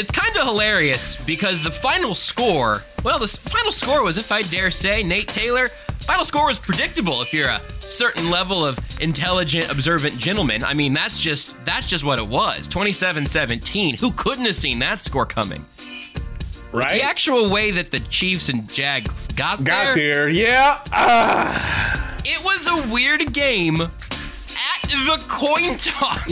It's kind of hilarious because the final score, well, the final score was, if I dare say, Nate Taylor, final score was predictable if you're a certain level of intelligent, observant gentleman. I mean, that's just that's just what it was. 27-17. Who couldn't have seen that score coming? Right? The actual way that the Chiefs and Jags got, there. Got there, there, yeah. Ah. it was a weird game the coin toss.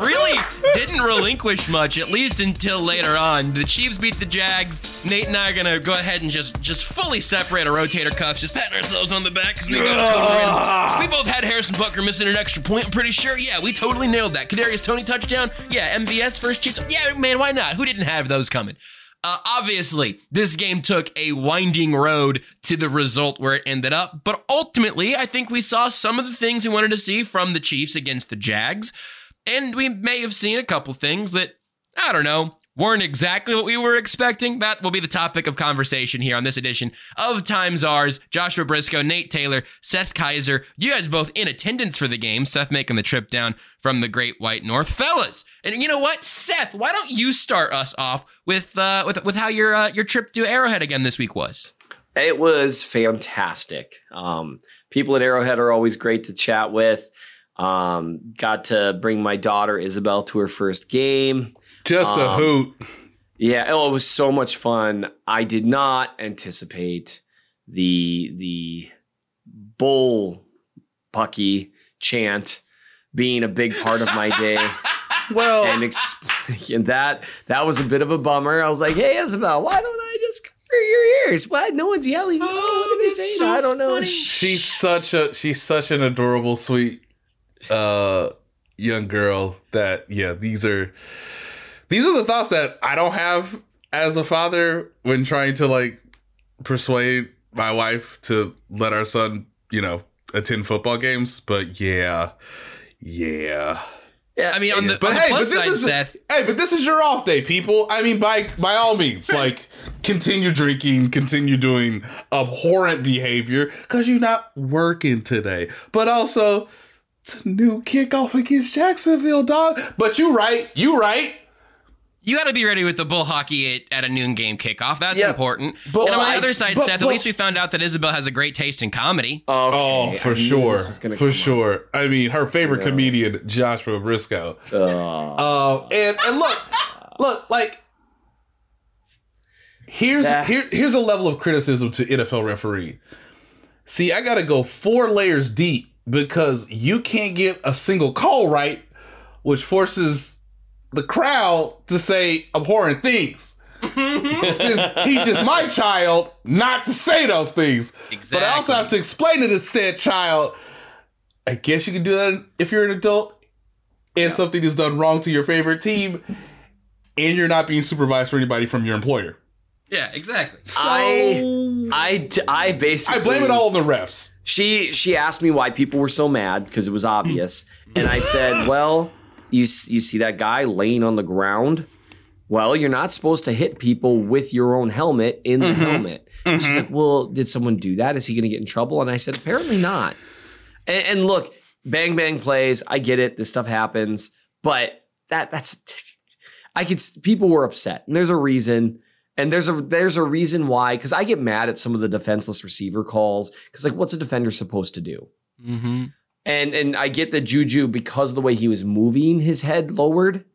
Really didn't relinquish much, at least until later on. The Chiefs beat the Jags. Nate and I are gonna go ahead and just just fully separate our rotator cuffs, just patting ourselves on the back because we got a total ah. random. We both had Harrison Butker missing an extra point. I'm pretty sure. Yeah, we totally nailed that. Kadarius Toney touchdown. Yeah, MVS first Chiefs. Yeah, man, why not? Who didn't have those coming? Uh, obviously, this game took a winding road to the result where it ended up, but ultimately, I think we saw some of the things we wanted to see from the Chiefs against the Jags, and we may have seen a couple things that, I don't know, weren't exactly what we were expecting. That will be the topic of conversation here on this edition of Time's Yours. Joshua Brisco, Nate Taylor, Seth Keysor, you guys both in attendance for the game. Seth making the trip down from the Great White North, fellas. And you know what, Seth? Why don't you start us off with uh, with with how your uh, your trip to Arrowhead again this week was? It was fantastic. Um, people at Arrowhead are always great to chat with. Um, got to bring my daughter Isabel to her first game. Just a Um, hoot. Yeah, oh, it was so much fun. I did not anticipate the the bull pucky chant being a big part of my day. Well, and, exp- and that that was a bit of a bummer. I was like, "Hey, Isabel, why don't I just cover your ears? What? No one's yelling. Oh, what are they saying? I don't know." she's such a she's such an adorable, sweet uh young girl that yeah, these are these are the thoughts that I don't have as a father when trying to like persuade my wife to let our son, you know, attend football games. But yeah. Yeah. Yeah, I mean, on the, But on the hey, but this side, is Seth, hey, but this is your off day, people. I mean, by by all means, like continue drinking, continue doing abhorrent behavior because you're not working today. But also, it's a new kickoff against Jacksonville, dog. But you right, you right. You got to be ready with the bull hockey at, at a noon game kickoff. That's Yeah, important. but and on like- the other side, but- Seth, but- at least we found out that Isabel has a great taste in comedy. Okay, Oh, for knew sure, this was gonna for come sure. I mean, her favorite Yeah. comedian, Joshua Brisco. Oh. Uh, and and look, look, like here's That- here here's a level of criticism to NFL referee. See, I gotta go four layers deep because you can't get a single call right, which forces the crowd to say abhorrent things. this teaches my child not to say those things. Exactly. But I also have to explain to the said child, I guess you can do that if you're an adult and something is done wrong to your favorite team and you're not being supervised for anybody from your employer. Yeah, exactly. I, I, d- I basically I blame it all on the refs. She she asked me why people were so mad because it was obvious, and I said, well, you you see that guy laying on the ground. Well, you're not supposed to hit people with your own helmet in the helmet. And She's like, well, did someone do that? Is he going to get in trouble? And I said, apparently not. And, and look, bang bang plays. I get it. This stuff happens, but that that's I could. People were upset, and there's a reason. And there's a there's a reason why. Because I get mad at some of the defenseless receiver calls. Because like, what's a defender supposed to do? Mm-hmm. And and I get the Juju because of the way he was moving his head lowered,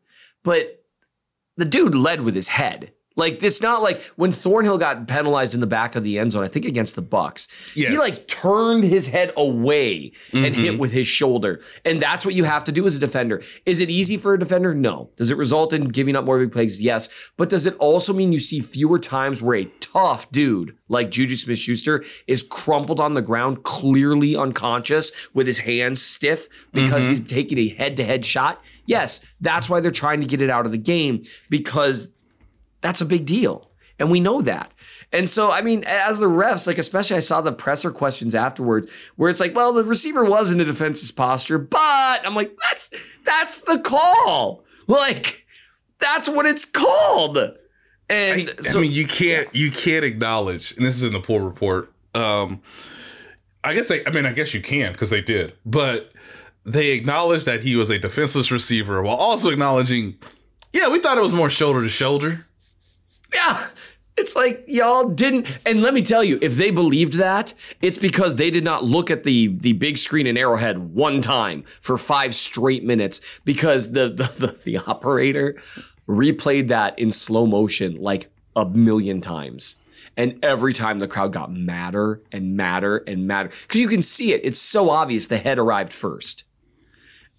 but the dude led with his head. Like it's not like when Thornhill got penalized in the back of the end zone, I think against the Bucs. He like turned his head away and Mm-hmm. hit with his shoulder. And that's what you have to do as a defender. Is it easy for a defender? No. Does it result in giving up more big plays? Yes. But does it also mean you see fewer times where a tough dude like Juju Smith Schuster is crumpled on the ground, clearly unconscious, with his hands stiff because he's taking a head to head shot? Yes. That's why they're trying to get it out of the game because that's a big deal. And we know that. And so, I mean, as the refs, like, especially I saw the presser questions afterwards where it's like, well, the receiver was in a defensive posture, but I'm like, that's, that's the call. Like, that's what it's called. And I, so, I mean, you can't you can't acknowledge, and this is in the pool report. Um, I guess they, I mean, I guess you can because they did, but they acknowledged that he was a defenseless receiver while also acknowledging, yeah, we thought it was more shoulder to shoulder. Yeah, it's like y'all didn't. And let me tell you, if they believed that, it's because they did not look at the the big screen in Arrowhead one time for five straight minutes because the the, the, the operator replayed that in slow motion like a million times. And every time the crowd got madder and madder and madder because you can see it. It's so obvious the head arrived first.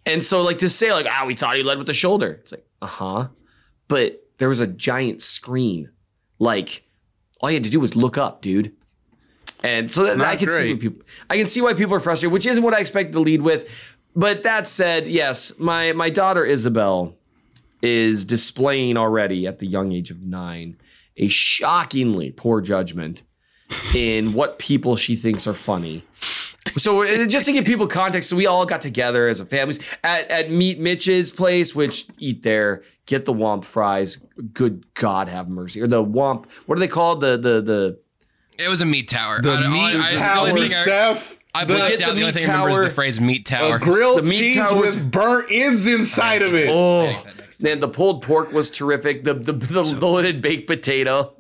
And so, like to say, like, ah, we thought he led with the shoulder. It's like, uh huh. But there was a giant screen. Like, all you had to do was look up, dude. And so that, I can see great. what people, I can see why people are frustrated, which isn't what I expected to lead with. But that said, yes, my my daughter Isabel is displaying already at the young age of nine a shockingly poor judgment in what people she thinks are funny. So uh, just to give people context, so we all got together as a family at, at Meat Mitch's place, which eat there, get the Womp fries. Good God, have mercy. Or the Womp, what are they called? The the the It was a meat tower. The I- I- meat I- tower, only I- Seth. I the, blacked out. the The only meat thing I remember is tower, the phrase meat tower. a grilled The meat cheese tower was- with burnt ends inside of it. oh man, the pulled pork was terrific. The the the, the loaded baked potato.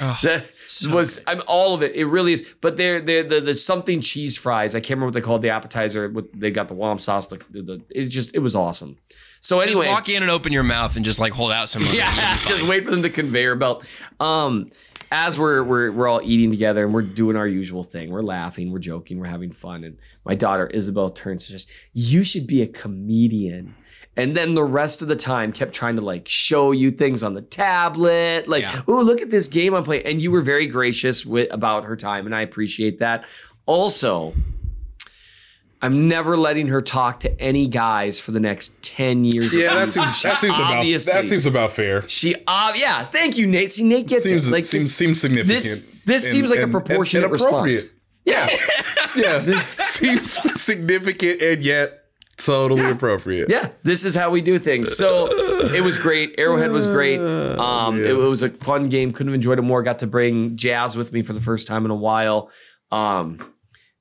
Oh, that was I'm all of it. It really is. But they're they're the, the something cheese fries. I can't remember what they called the appetizer. With they got the womp sauce. The, the, the it just it was awesome. So Just anyway, walk in and open your mouth and just like hold out some. Yeah, just wait for them to conveyor belt. Um, as we're we're we're all eating together and we're doing our usual thing. We're laughing, we're joking, we're having fun. And my daughter Isabel turns to just, you should be a comedian. And then the rest of the time kept trying to like show you things on the tablet, like, Yeah. oh, look at this game I'm playing. And you were very gracious with about her time, and I appreciate that. Also, I'm never letting her talk to any guys for the next 10 years. Yeah, that seems that seems about that seems about fair. She, uh, yeah, thank you, Nate. See, Nate gets Seems it. Like seems seems significant. this- this seems like a proportionate response. Yeah, yeah, seems significant and yet totally appropriate. Yeah, this is how we do things. So it was great. Arrowhead was great. Um, it, it was a fun game. Couldn't have enjoyed it more. Got to bring Jazz with me for the first time in a while. Um,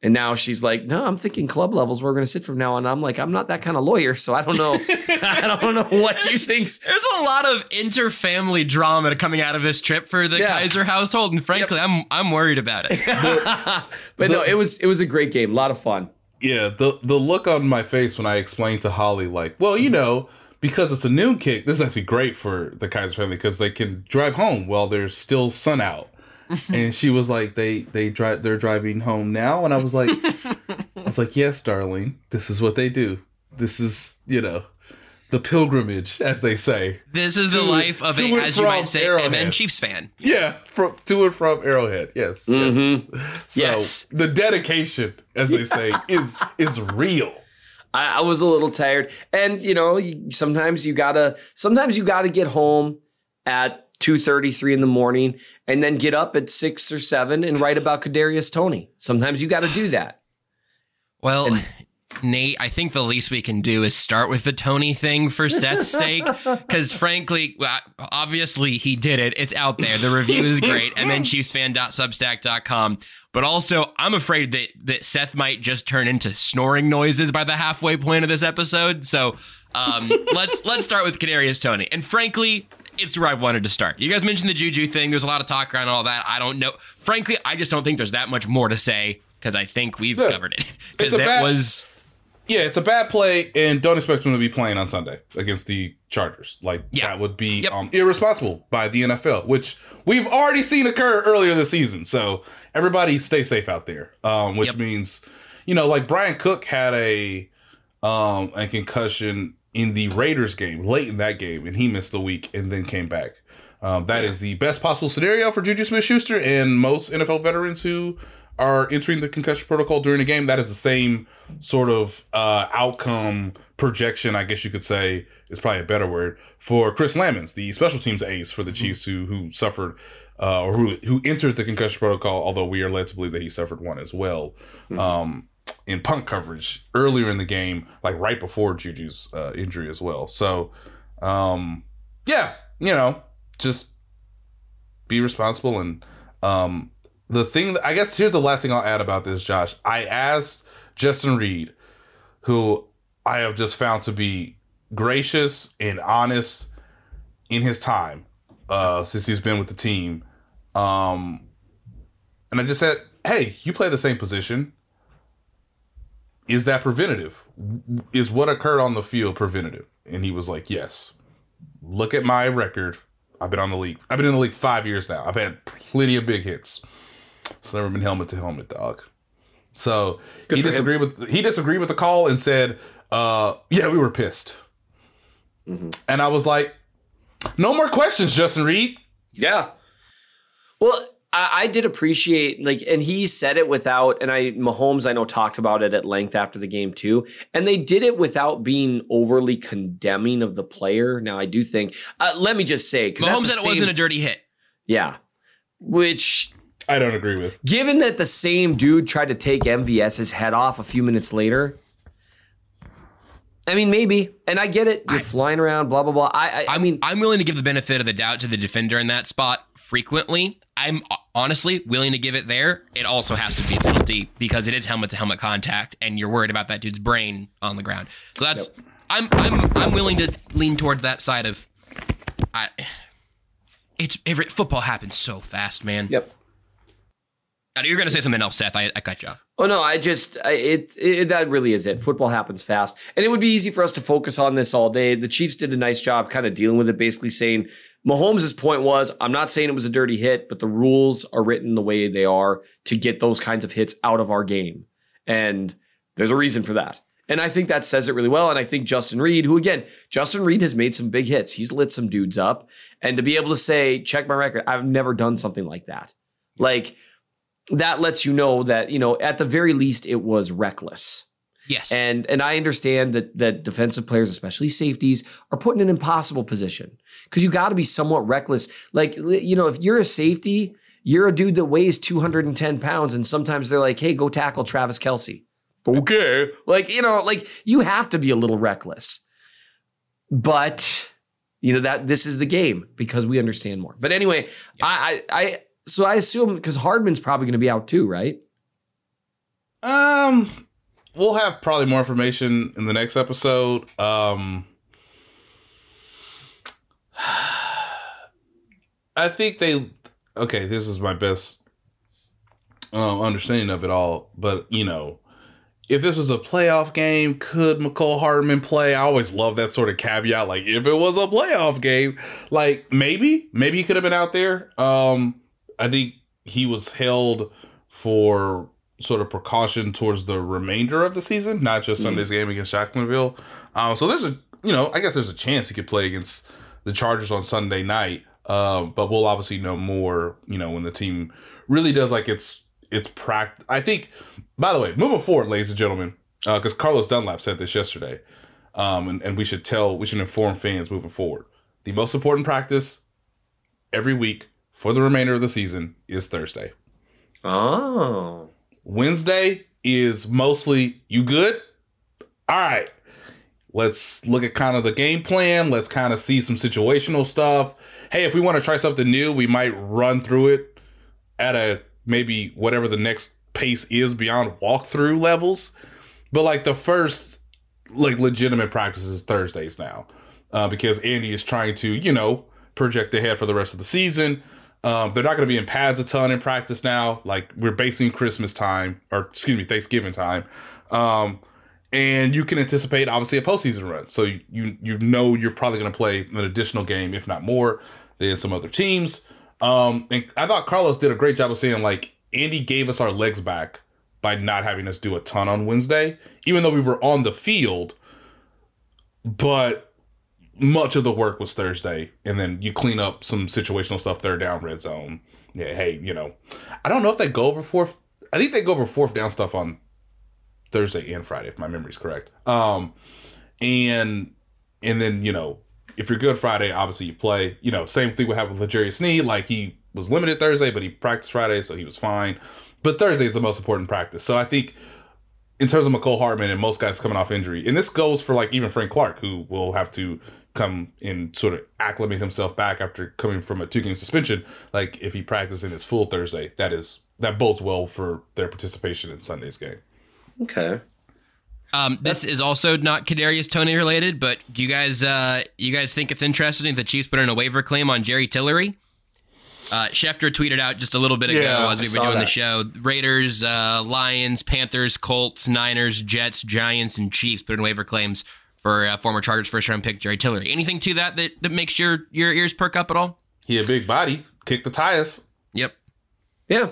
and now she's like, no, I'm thinking club levels. Where we're going to sit from now on. I'm like, I'm not that kind of lawyer, so I don't know. I don't know what you think's. There's a lot of inter-family drama coming out of this trip for the Yeah. Keysor household, and frankly, I'm I'm worried about it. But no, it was it was a great game. A lot of fun. Yeah, the the look on my face when I explained to Holly, like, well, you know, because it's a noon kick, this is actually great for the Keysor family because they can drive home while there's still sun out. and she was like, they they drive they're driving home now, and I was like, I was like, yes, darling, this is what they do. This is you know, the pilgrimage, as they say. This is the life of to a, as you might say, Arrowhead. MN Chiefs fan. Yeah, from to and from Arrowhead. Yes, yes. Mm-hmm. So Yes. the dedication, as they say, is is real. I, I was a little tired, and you know, you, sometimes you gotta, sometimes you gotta get home at two thirty, three in the morning, and then get up at six or seven and write about Kadarius Toney. Sometimes you got to do that. Well, Nate, I think the least we can do is start with the Toney thing for Seth's sake. Because frankly, obviously he did it. It's out there. The review is great. And then chiefsfan.substack.com. But also, I'm afraid that, that Seth might just turn into snoring noises by the halfway point of this episode. So um, let's let's start with Kadarius Toney. And frankly, it's where I wanted to start. You guys mentioned the Juju thing. There's a lot of talk around all that. I don't know. Frankly, I just don't think there's that much more to say because I think we've Look, covered it. Because that bad- was Yeah, it's a bad play, and don't expect him to be playing on Sunday against the Chargers. Like Yeah. that would be Yep. um, irresponsible by the NFL, which we've already seen occur earlier this season. So everybody, stay safe out there. Um, which Yep. means, you know, like Bryan Cook had a um a concussion in the Raiders game late in that game, and he missed a week and then came back. Um, that is the best possible scenario for Juju Smith Schuster and most NFL veterans who are entering the concussion protocol during a game. That is the same sort of uh, outcome projection, I guess you could say, is probably a better word for Chris Lammons, the special teams ace for the Chiefs, who who suffered uh, or who who entered the concussion protocol. Although we are led to believe that he suffered one as well. Um, in punt coverage earlier in the game, like right before Juju's uh, injury as well. So, um, yeah, you know, just be responsible. And um, the thing, that, I guess, here's the last thing I'll add about this, Josh. I asked Justin Reid, who I have just found to be gracious and honest in his time uh, since he's been with the team. Um, and I just said, hey, you play the same position is that preventative? Is what occurred on the field preventative? And he was like, yes. Look at my record. I've been on the league. I've been in the league five years now. I've had plenty of big hits. It's never been helmet to helmet, dog. So he for him. disagreed with he disagreed with the call and said, uh, "Yeah, we were pissed." And I was like, "No more questions, Justin Reid." Yeah. Well, I, I did appreciate like, and he said it without, and I Mahomes I know talked about it at length after the game too, and they did it without being overly condemning of the player. Now I do think, uh, let me just say, because Mahomes said it wasn't a dirty hit. yeah, which I don't agree with. given that the same dude tried to take MVS's head off a few minutes later. I mean, maybe, and I get it. You're flying around, blah blah blah. I, I, I mean, I'm willing to give the benefit of the doubt to the defender in that spot frequently. I'm uh, honestly willing to give it there. It also has to be a penalty because it is helmet to helmet contact, and you're worried about that dude's brain on the ground. So that's I'm I'm I'm willing to lean towards that side of. I, it's every, football happens so fast, man. yep. You're gonna say something else, Seth. I, I cut you off. Oh no, I just I, it, it that really is it. Football happens fast, and it would be easy for us to focus on this all day. The Chiefs did a nice job, kind of dealing with it, basically saying Mahomes' point was, I'm not saying it was a dirty hit, but the rules are written the way they are to get those kinds of hits out of our game, and there's a reason for that. And I think that says it really well. And I think Justin Reid, who again, Justin Reid has made some big hits. He's lit some dudes up. And to be able to say, check my record, I've never done something like that. Like, that lets you know that you know at the very least it was reckless. Yes. and and i understand that that defensive players especially safeties are put in an impossible position because you got to be somewhat reckless. Like you know if you're a safety you're a dude that weighs 210 pounds and sometimes they're like hey go tackle travis kelce okay. Like you know like you have to be a little reckless. But you know that this is the game because we understand more. But anyway I, I i so i assume because hardman's probably going to be out too right Um, we'll have probably more information in the next episode. Um, I think they. Okay, this is my best um, understanding of it all. But you know, if this was a playoff game, could Mecole Hardman play? I always love that sort of caveat. Like, if it was a playoff game, like maybe, maybe he could have been out there. Um, I think he was held for sort of precaution towards the remainder of the season, not just Sunday's game against Jacksonville. Um, so there's a, you know, I guess there's a chance he could play against the Chargers on Sunday night. Uh, but we'll obviously know more, you know, when the team really does like its its practice. I think, by the way, moving forward, ladies and gentlemen, because Carlos Dunlap said this yesterday, um, and, and we should tell, we should inform fans moving forward. The most important practice every week for the remainder of the season is Thursday. oh Wednesday is mostly you good, all right, let's look at kind of the game plan. Let's kind of see some situational stuff. Hey, if we want to try something new, we might run through it at a maybe whatever the next pace is beyond walkthrough levels. But like the first like legitimate practices Thursdays now, uh, because Andy is trying to you know project ahead for the rest of the season. Um, they're not going to be in pads a ton in practice now. Like we're basically Christmas time, or excuse me, Thanksgiving time. Um, and you can anticipate obviously a postseason run. So you you know you're probably going to play an additional game, if not more, than some other teams. Um, and I thought Carlos did a great job of saying like Andy gave us our legs back by not having us do a ton on Wednesday, even though we were on the field. But much of the work was Thursday, and then you clean up some situational stuff third down, red zone. Yeah, hey, you know, I don't know if they go over fourth. I think they go over fourth down stuff on Thursday and Friday, if my memory's correct. Um, and and then you know, if you're good Friday, obviously you play. You know, same thing would happen with Jerry Sneed. Like he was limited Thursday, but he practiced Friday, so he was fine. But Thursday is the most important practice. So I think in terms of Mecole Hardman and most guys coming off injury, and this goes for like even Frank Clark, who will have to come and sort of acclimate himself back after coming from a two game suspension. Like if he practices in his full Thursday, that is that bodes well for their participation in Sunday's game. Okay. Um, this is also not Kadarius Tony related, but do you guys uh, you guys think it's interesting that the Chiefs put in a waiver claim on Jerry Tillery? Uh, Schefter tweeted out just a little bit ago Yeah, as we I were saw doing the show. Raiders, uh, Lions, Panthers, Colts, Niners, Jets, Giants, and Chiefs put in waiver claims for uh, former Chargers first round pick Jerry Tillery. Anything to that that, that makes your your ears perk up at all? He a big body, kick the tires. Yep. Yeah.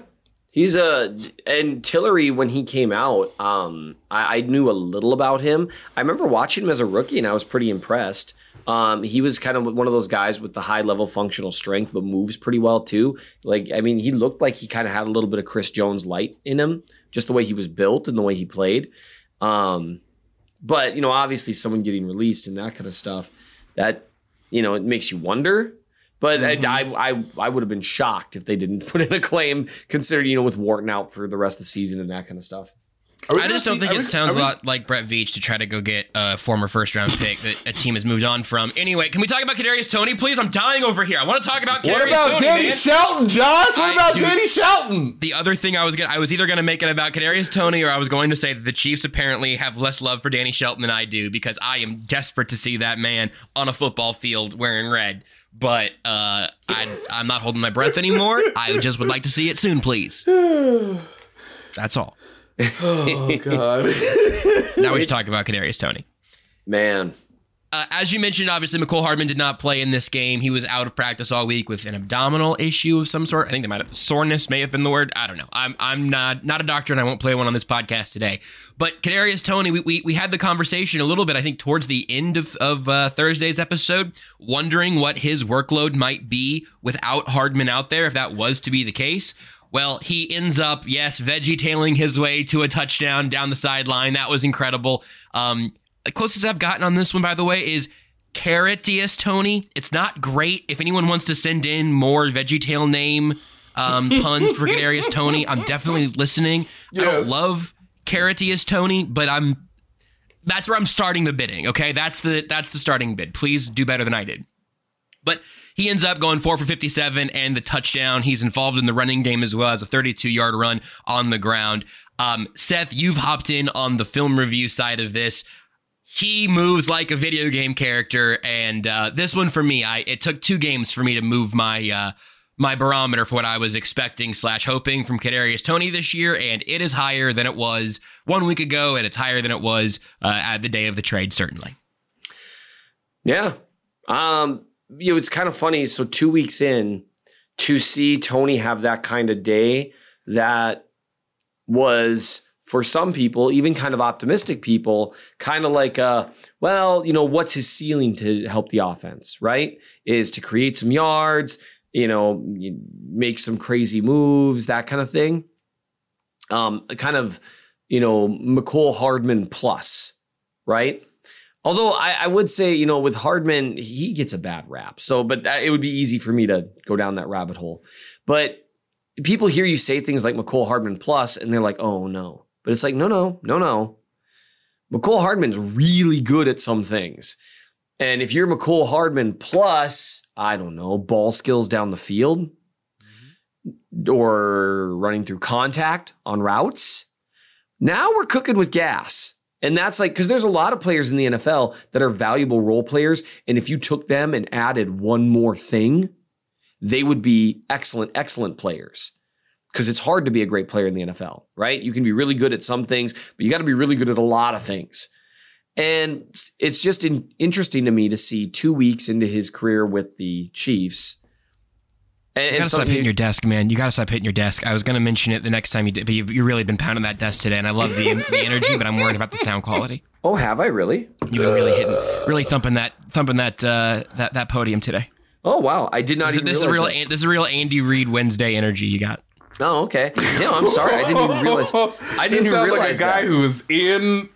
He's a and Tillery when he came out, um, I, I knew a little about him. I remember watching him as a rookie, and I was pretty impressed. Um, he was kind of one of those guys with the high level functional strength, but moves pretty well too. Like, I mean, he looked like he kind of had a little bit of Chris Jones light in him, just the way he was built and the way he played. Um, but you know, obviously, someone getting released and that kind of stuff, that you know, it makes you wonder. But I, mm-hmm. I, I would have been shocked if they didn't put in a claim, considering you know with Wharton out for the rest of the season and that kind of stuff. Are we I gonna just don't think it we- sounds are a lot like Brett Veach to try to go get a former first round pick that a team has moved on from. Anyway, can we talk about Kadarius Toney, please? I'm dying over here. I want to talk about Kadarius What about Toney, Danny man. Shelton, Josh? What I- about dude- Danny Shelton? the other thing I was gonna I was either gonna make it about Kadarius Toney or I was going to say that the Chiefs apparently have less love for Danny Shelton than I do because I am desperate to see that man on a football field wearing red. But uh, I, I'm not holding my breath anymore. I just would like to see it soon, please. That's all. Oh God. Now we should talk about Kadarius Toney. Man, Uh, as you mentioned, obviously Mecole Hardman did not play in this game. He was out of practice all week with an abdominal issue of some sort. I think they might have soreness may have been the word. I don't know. I'm I'm not not a doctor and I won't play one on this podcast today. But Kadarius Toney, we, we we had the conversation a little bit. I think towards the end of of uh, Thursday's episode, wondering what his workload might be without Hardman out there, if that was to be the case. Well, he ends up, yes, veggie tailing his way to a touchdown down the sideline. That was incredible. Um, the closest I've gotten on this one, by the way, is Carrotius Toney. It's not great. If anyone wants to send in more veggie tail name um, puns for Kadarius Toney, I'm definitely listening. I don't Yes. love Carrotius Toney, but I'm that's where I'm starting the bidding. Okay, that's the that's the starting bid. Please do better than I did. But he ends up going four for 57 and the touchdown. He's involved in the running game as well as a 32 yard run on the ground. Um, Seth, you've hopped in on the film review side of this. He moves like a video game character, and uh, this one for me, I it took two games for me to move my uh, my barometer for what I was expecting slash hoping from Kadarius Toney this year, and it is higher than it was one week ago, and it's higher than it was uh, at the day of the trade, certainly. yeah. Um, you know, it's kind of funny. So two weeks in, to see Toney have that kind of day, that was for some people, even kind of optimistic people, kind of like, uh, well, you know, what's his ceiling to help the offense, right? Is to create some yards, you know, make some crazy moves, that kind of thing. Um, kind of, you know, Mecole Hardman plus, right? Although I, I would say, you know, with Hardman, he gets a bad rap. So, but it would be easy for me to go down that rabbit hole. But people hear you say things like Mecole Hardman plus, and they're like, oh no. But it's like, no, no, no, no. Mecole Hardman's really good at some things. And if you're Mecole Hardman plus, I don't know, ball skills down the field mm-hmm. or running through contact on routes, now we're cooking with gas. And that's like, because there's a lot of players in the NFL that are valuable role players. And if you took them and added one more thing, they would be excellent, excellent players. Because it's hard to be a great player in the NFL, right? You can be really good at some things, but you got to be really good at a lot of things. And it's just in, interesting to me to see two weeks into his career with the Chiefs. And, You gotta stop something- hitting your desk, man. You gotta stop hitting your desk. I was gonna mention it the next time you did, but you've, you've really been pounding that desk today, and I love the the energy, but I'm worried about the sound quality. oh, have I really? You've been really hitting, really thumping that thumping that uh, that that podium today. Oh, wow. I did not This, even this is a real that. This is a real Andy Reid Wednesday energy you got. Oh, okay. No, I'm sorry. I didn't even realize. I didn't this even sounds realize like a guy that. who's in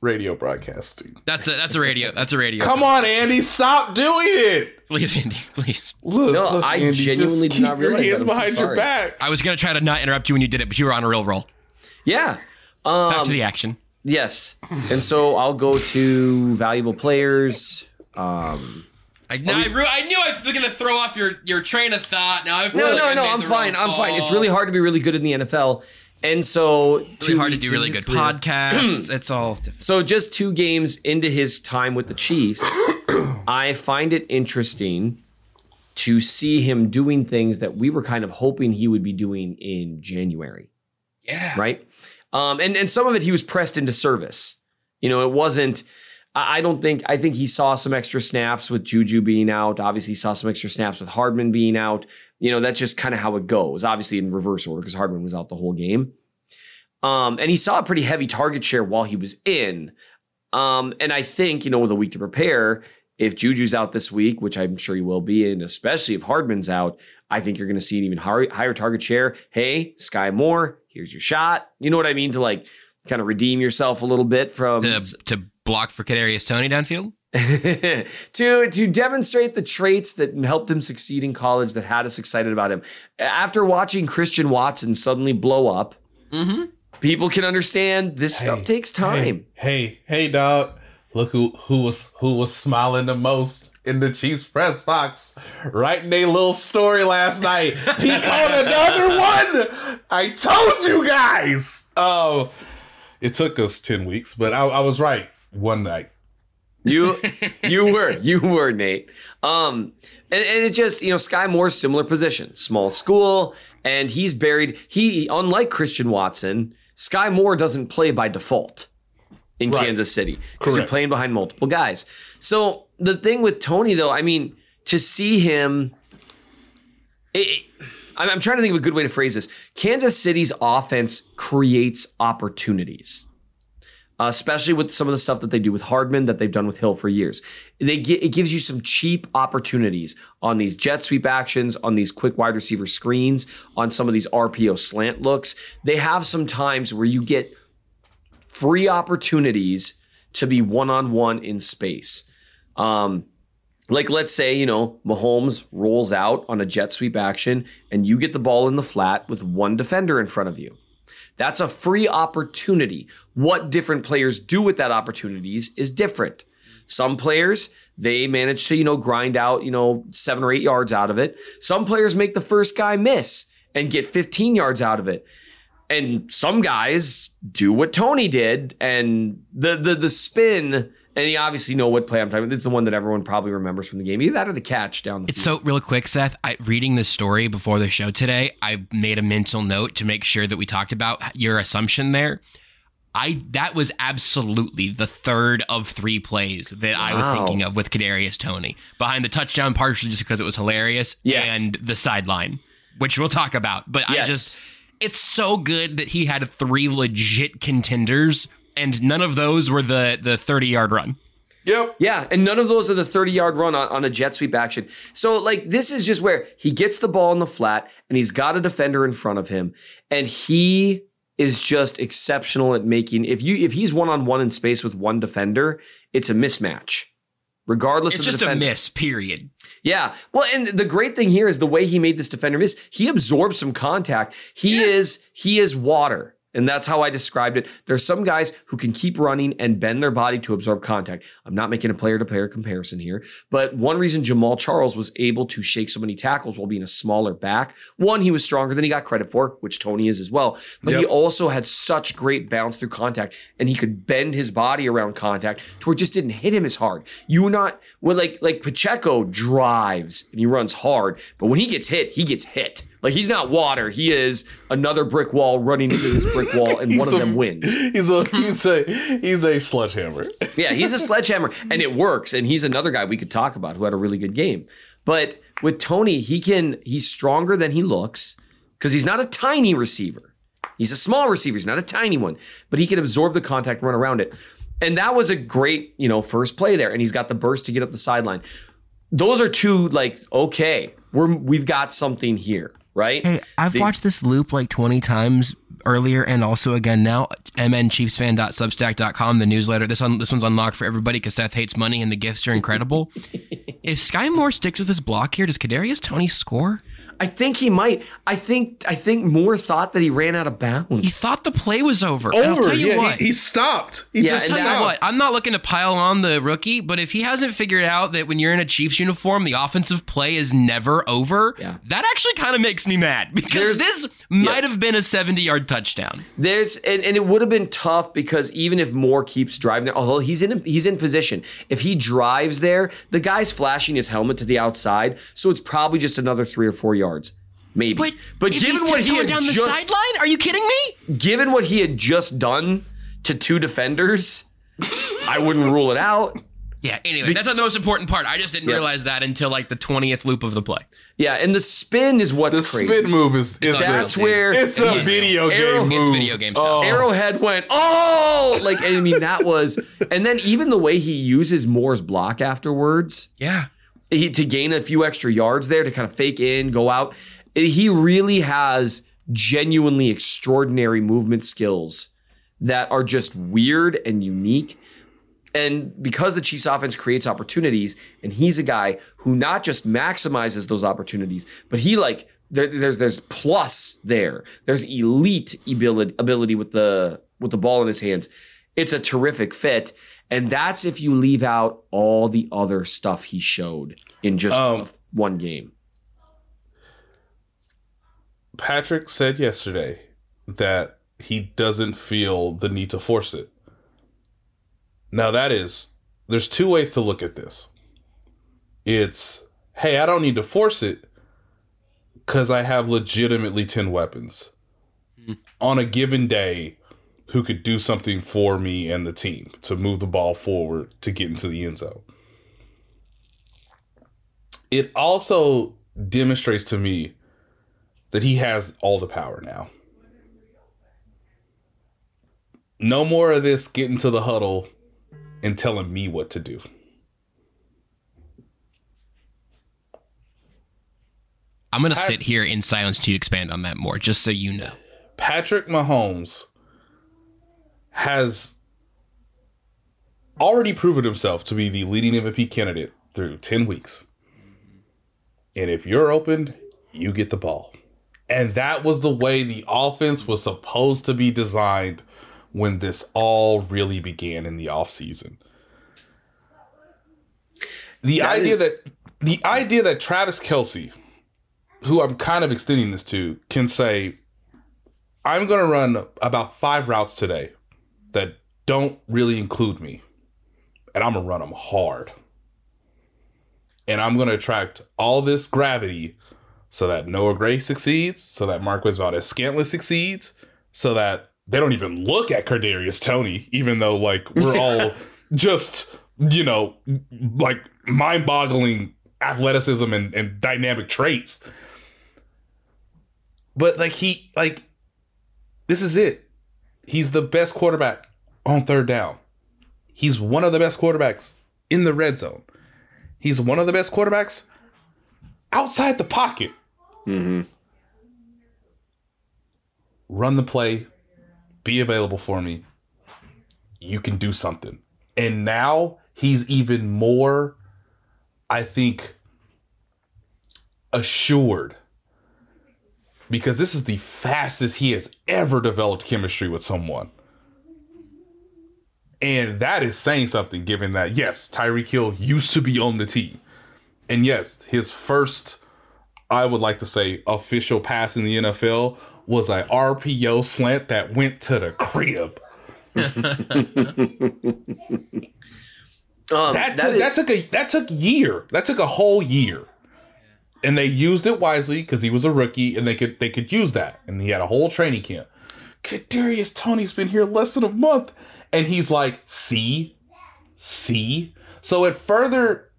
radio broadcasting. That's a that's a radio. That's a radio. Come on, Andy, stop doing it. please, Andy, please. Look, No, look, I Andy, genuinely just did not keep your realize hands that. I'm so behind your back. I was gonna try to not interrupt you when you did it, but you were on a real roll. Yeah. Back Um, to the action. yes. And so I'll go to valuable players. Um, I, no, I, ru- I knew I was gonna throw off your, your train of thought. Now I feel no, like no, I no. made I'm fine. wrong I'm fine. It's really hard to be really good in the NFL. And so, Really two hard to do really good career- podcasts. it's all different. So just two games into his time with the Chiefs, I find it interesting to see him doing things that we were kind of hoping he would be doing in January. Yeah. right? Um, and and some of it he was pressed into service. You know, it wasn't. I I don't think. I think he saw some extra snaps with Juju being out. Obviously, he saw some extra snaps with Hardman being out. You know, that's just kind of how it goes. Obviously, in reverse order because Hardman was out the whole game. Um, and he saw a pretty heavy target share while he was in. Um, and I think you know, with a week to prepare, if Juju's out this week, which I'm sure he will be, and especially if Hardman's out, I think you're going to see an even higher, higher target share. Hey, Skyy Moore, here's your shot. You know what I mean? To like kind of redeem yourself a little bit from To, to block for Kadarius Toney downfield. to to demonstrate the traits that helped him succeed in college that had us excited about him. After watching Christian Watson suddenly blow up, mm-hmm. people can understand this stuff takes time. Hey, hey, dog. Look who who was who was smiling the most in the Chiefs press box, writing a little story last night. He caught another one. I told you guys. Oh, it took us ten weeks, but I, I was right one night. You you were you were Nate. Um, and, and it just you know Skyy Moore's similar position, small school, and he's buried. He unlike Christian Watson, Skyy Moore doesn't play by default in Right. Kansas City because you're playing behind multiple guys. So the thing with Toney though, I mean, to see him. It, it- I'm, I'm trying to think of a good way to phrase this. Kansas City's offense creates opportunities uh, especially with some of the stuff that they do with Hardman that they've done with Hill for years. They get, it gives you some cheap opportunities on these jet sweep actions, on these quick wide receiver screens, on some of these RPO slant looks. They have some times where you get free opportunities to be one on one in space. Um, like let's say you know Mahomes rolls out on a jet sweep action, and you get the ball in the flat with one defender in front of you. That's a free opportunity. What different players do with that opportunities is different. Some players, they manage to, you know, grind out, you know, seven or eight yards out of it. Some players make the first guy miss and get 15 yards out of it. And some guys do what Toney did and the the the spin, and you obviously know what play I'm talking about. This is the one that everyone probably remembers from the game. Either that or the catch down the It's so real quick, Seth. I, reading this story before the show today, I made a mental note to make sure that we talked about your assumption there. I that was absolutely the third of three plays that I was thinking of with Kadarius Toney behind the touchdown, partially just because it was hilarious, Yes. and the sideline, which we'll talk about. But I just, it's so good that he had three legit contenders, and none of those were the the thirty yard run. Yep. Yeah, and none of those are the 30 yard run on, on a jet sweep action. So, like, this is just where he gets the ball in the flat and he's got a defender in front of him, and he is just exceptional at making. If you if he's one on one in space with one defender, it's a mismatch, regardless It's of just the a miss. Period. Yeah. Well, and the great thing here is the way he made this defender miss. He absorbed some contact. He is he is water. And that's how I described it. There's some guys who can keep running and bend their body to absorb contact. I'm not making a player to player comparison here, but one reason Jamaal Charles was able to shake so many tackles while being a smaller back, one, he was stronger than he got credit for, which Toney is as well, but he also had such great bounce through contact and he could bend his body around contact to where it just didn't hit him as hard. You not, well, like, like Pacheco drives and he runs hard, but when he gets hit, he gets hit. Like he's not water. He is another brick wall running into this brick wall, and one of a- them wins. He's a he's a he's a sledgehammer. Yeah, he's a sledgehammer, and it works. And he's another guy we could talk about who had a really good game. But with Tony, he can he's stronger than he looks because he's not a tiny receiver. He's a small receiver. He's not a tiny one, but he can absorb the contact, run around it. And that was a great, you know, first play there. And he's got the burst to get up the sideline. Those are two like okay, we're we've got something here, right? Hey, I've The- watched this loop like 20 times earlier and also again now. mnchiefsfan.substack.com, the newsletter. This one, this one's unlocked for everybody because Seth hates money and the gifts are incredible. if Skyy Moore sticks with his block here, does Kadarius Toney score? I think he might. I think I think Moore thought that he ran out of bounds. He thought the play was over. And I'll Over. tell you Yeah, what. he, he stopped. He Yeah, just and Tell you stopped. what, I'm not looking to pile on the rookie, but if he hasn't figured out that when you're in a Chiefs uniform, the offensive play is never over, Yeah. that actually kind of makes me mad because There's- this might have been a 70 yard touchdown. There's and, and it would have been tough because even if Moore keeps driving there, although he's in he's in position, if he drives there, the guy's flashing his helmet to the outside, so it's probably just another three or four yards, maybe. But, but if given he's what he tiptoeing had down the just sideline, are you kidding me? given what he had just done to two defenders, I wouldn't rule it out. Yeah, anyway, that's not the most important part. I just didn't Yeah. realize that until like the 20th loop of the play. Yeah, and the spin is what's The crazy. spin move is, is That's the- where it's a video Arrow- game move. It's video game stuff. Oh. Arrowhead went, oh, like I mean that was, and then even the way he uses Moore's block afterwards, Yeah. He, to gain a few extra yards there to kind of fake in, go out. He really has genuinely extraordinary movement skills that are just weird and unique. And because the Chiefs offense creates opportunities, and he's a guy who not just maximizes those opportunities, but he like there, there's there's plus there. There's elite ability ability with the with the ball in his hands. It's a terrific fit, and that's if you leave out all the other stuff he showed in just Um, one game. Patrick said yesterday that he doesn't feel the need to force it. Now that is there's two ways to look at this. It's hey, I don't need to force it cuz I have legitimately 10 weapons on a given day who could do something for me and the team to move the ball forward to get into the end zone. It also demonstrates to me that he has all the power now. No more of this getting to the huddle and telling me what to do. I'm going to sit here in silence to expand on that more, just so you know. Patrick Mahomes has already proven himself to be the leading MVP candidate through 10 weeks. And if you're open, you get the ball. And that was the way the offense was supposed to be designed when this all really began in the offseason. The That idea is- that the idea that Travis Kelce, who I'm kind of extending this to, can say, I'm going to run about five routes today that don't really include me. And I'm going to run them hard. And I'm going to attract all this gravity so that Noah Gray succeeds, so that Marquez Valdes Scantling succeeds, so that they don't even look at Kadarius Toney, even though like we're all just, you know, like mind boggling athleticism and, and dynamic traits. But like he like this is it. He's the best quarterback on third down. He's one of the best quarterbacks in the red zone. He's one of the best quarterbacks outside the pocket. Mm-hmm. Run the play, be available for me. You can do something. And now he's even more, I think, assured because this is the fastest he has ever developed chemistry with someone. And that is saying something, given that, yes, Tyreek Hill used to be on the team. And yes, his first, I would like to say, official pass in the NFL was a RPO slant that went to the crib. Um, That, that took, is- that took a that took year. That took a whole year. And they used it wisely because he was a rookie and they could they could use that. And he had a whole training camp. Kadarius Toney's been here less than a month. And he's like, see? See? So it further,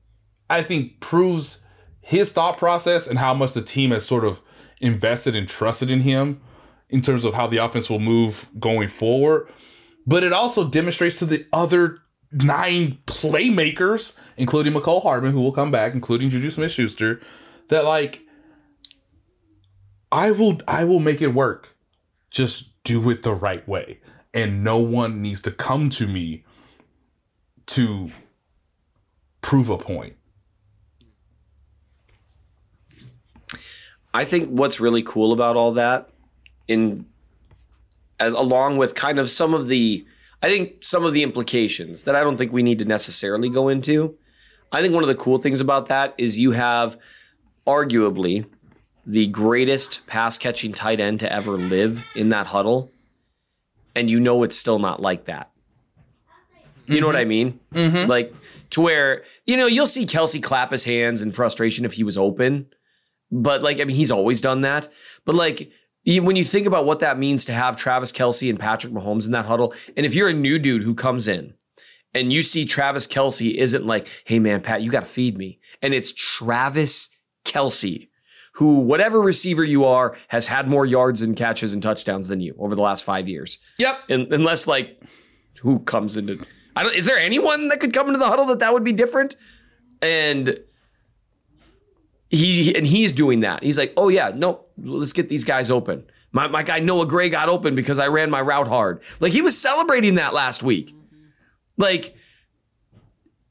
I think, proves his thought process and how much the team has sort of invested and trusted in him in terms of how the offense will move going forward. But it also demonstrates to the other nine playmakers, including Mecole Hardman, who will come back, including Juju Smith Schuster, that like I will I will make it work. Just do it the right way. And no one needs to come to me to prove a point. I think what's really cool about all that, in as, along with kind of some of the, I think some of the implications that I don't think we need to necessarily go into. I think one of the cool things about that is you have arguably the greatest pass catching tight end to ever live in that huddle, and you know it's still not like that. You know what I mm-hmm. mean? Mm-hmm. Like to where you know you'll see Kelce clap his hands in frustration if he was open, but like I mean he's always done that. But like when you think about what that means to have Travis Kelce and Patrick Mahomes in that huddle, and if you're a new dude who comes in and you see Travis Kelce isn't like, hey man, Pat, you got to feed me, and it's Travis Kelce. Who, whatever receiver you are, has had more yards and catches and touchdowns than you over the last five years. Yep. Un- unless like who comes into I don't is there anyone that could come into the huddle that that would be different and he and he's doing that he's like oh yeah no let's get these guys open my, my guy Noah Gray got open because I ran my route hard like he was celebrating that last week like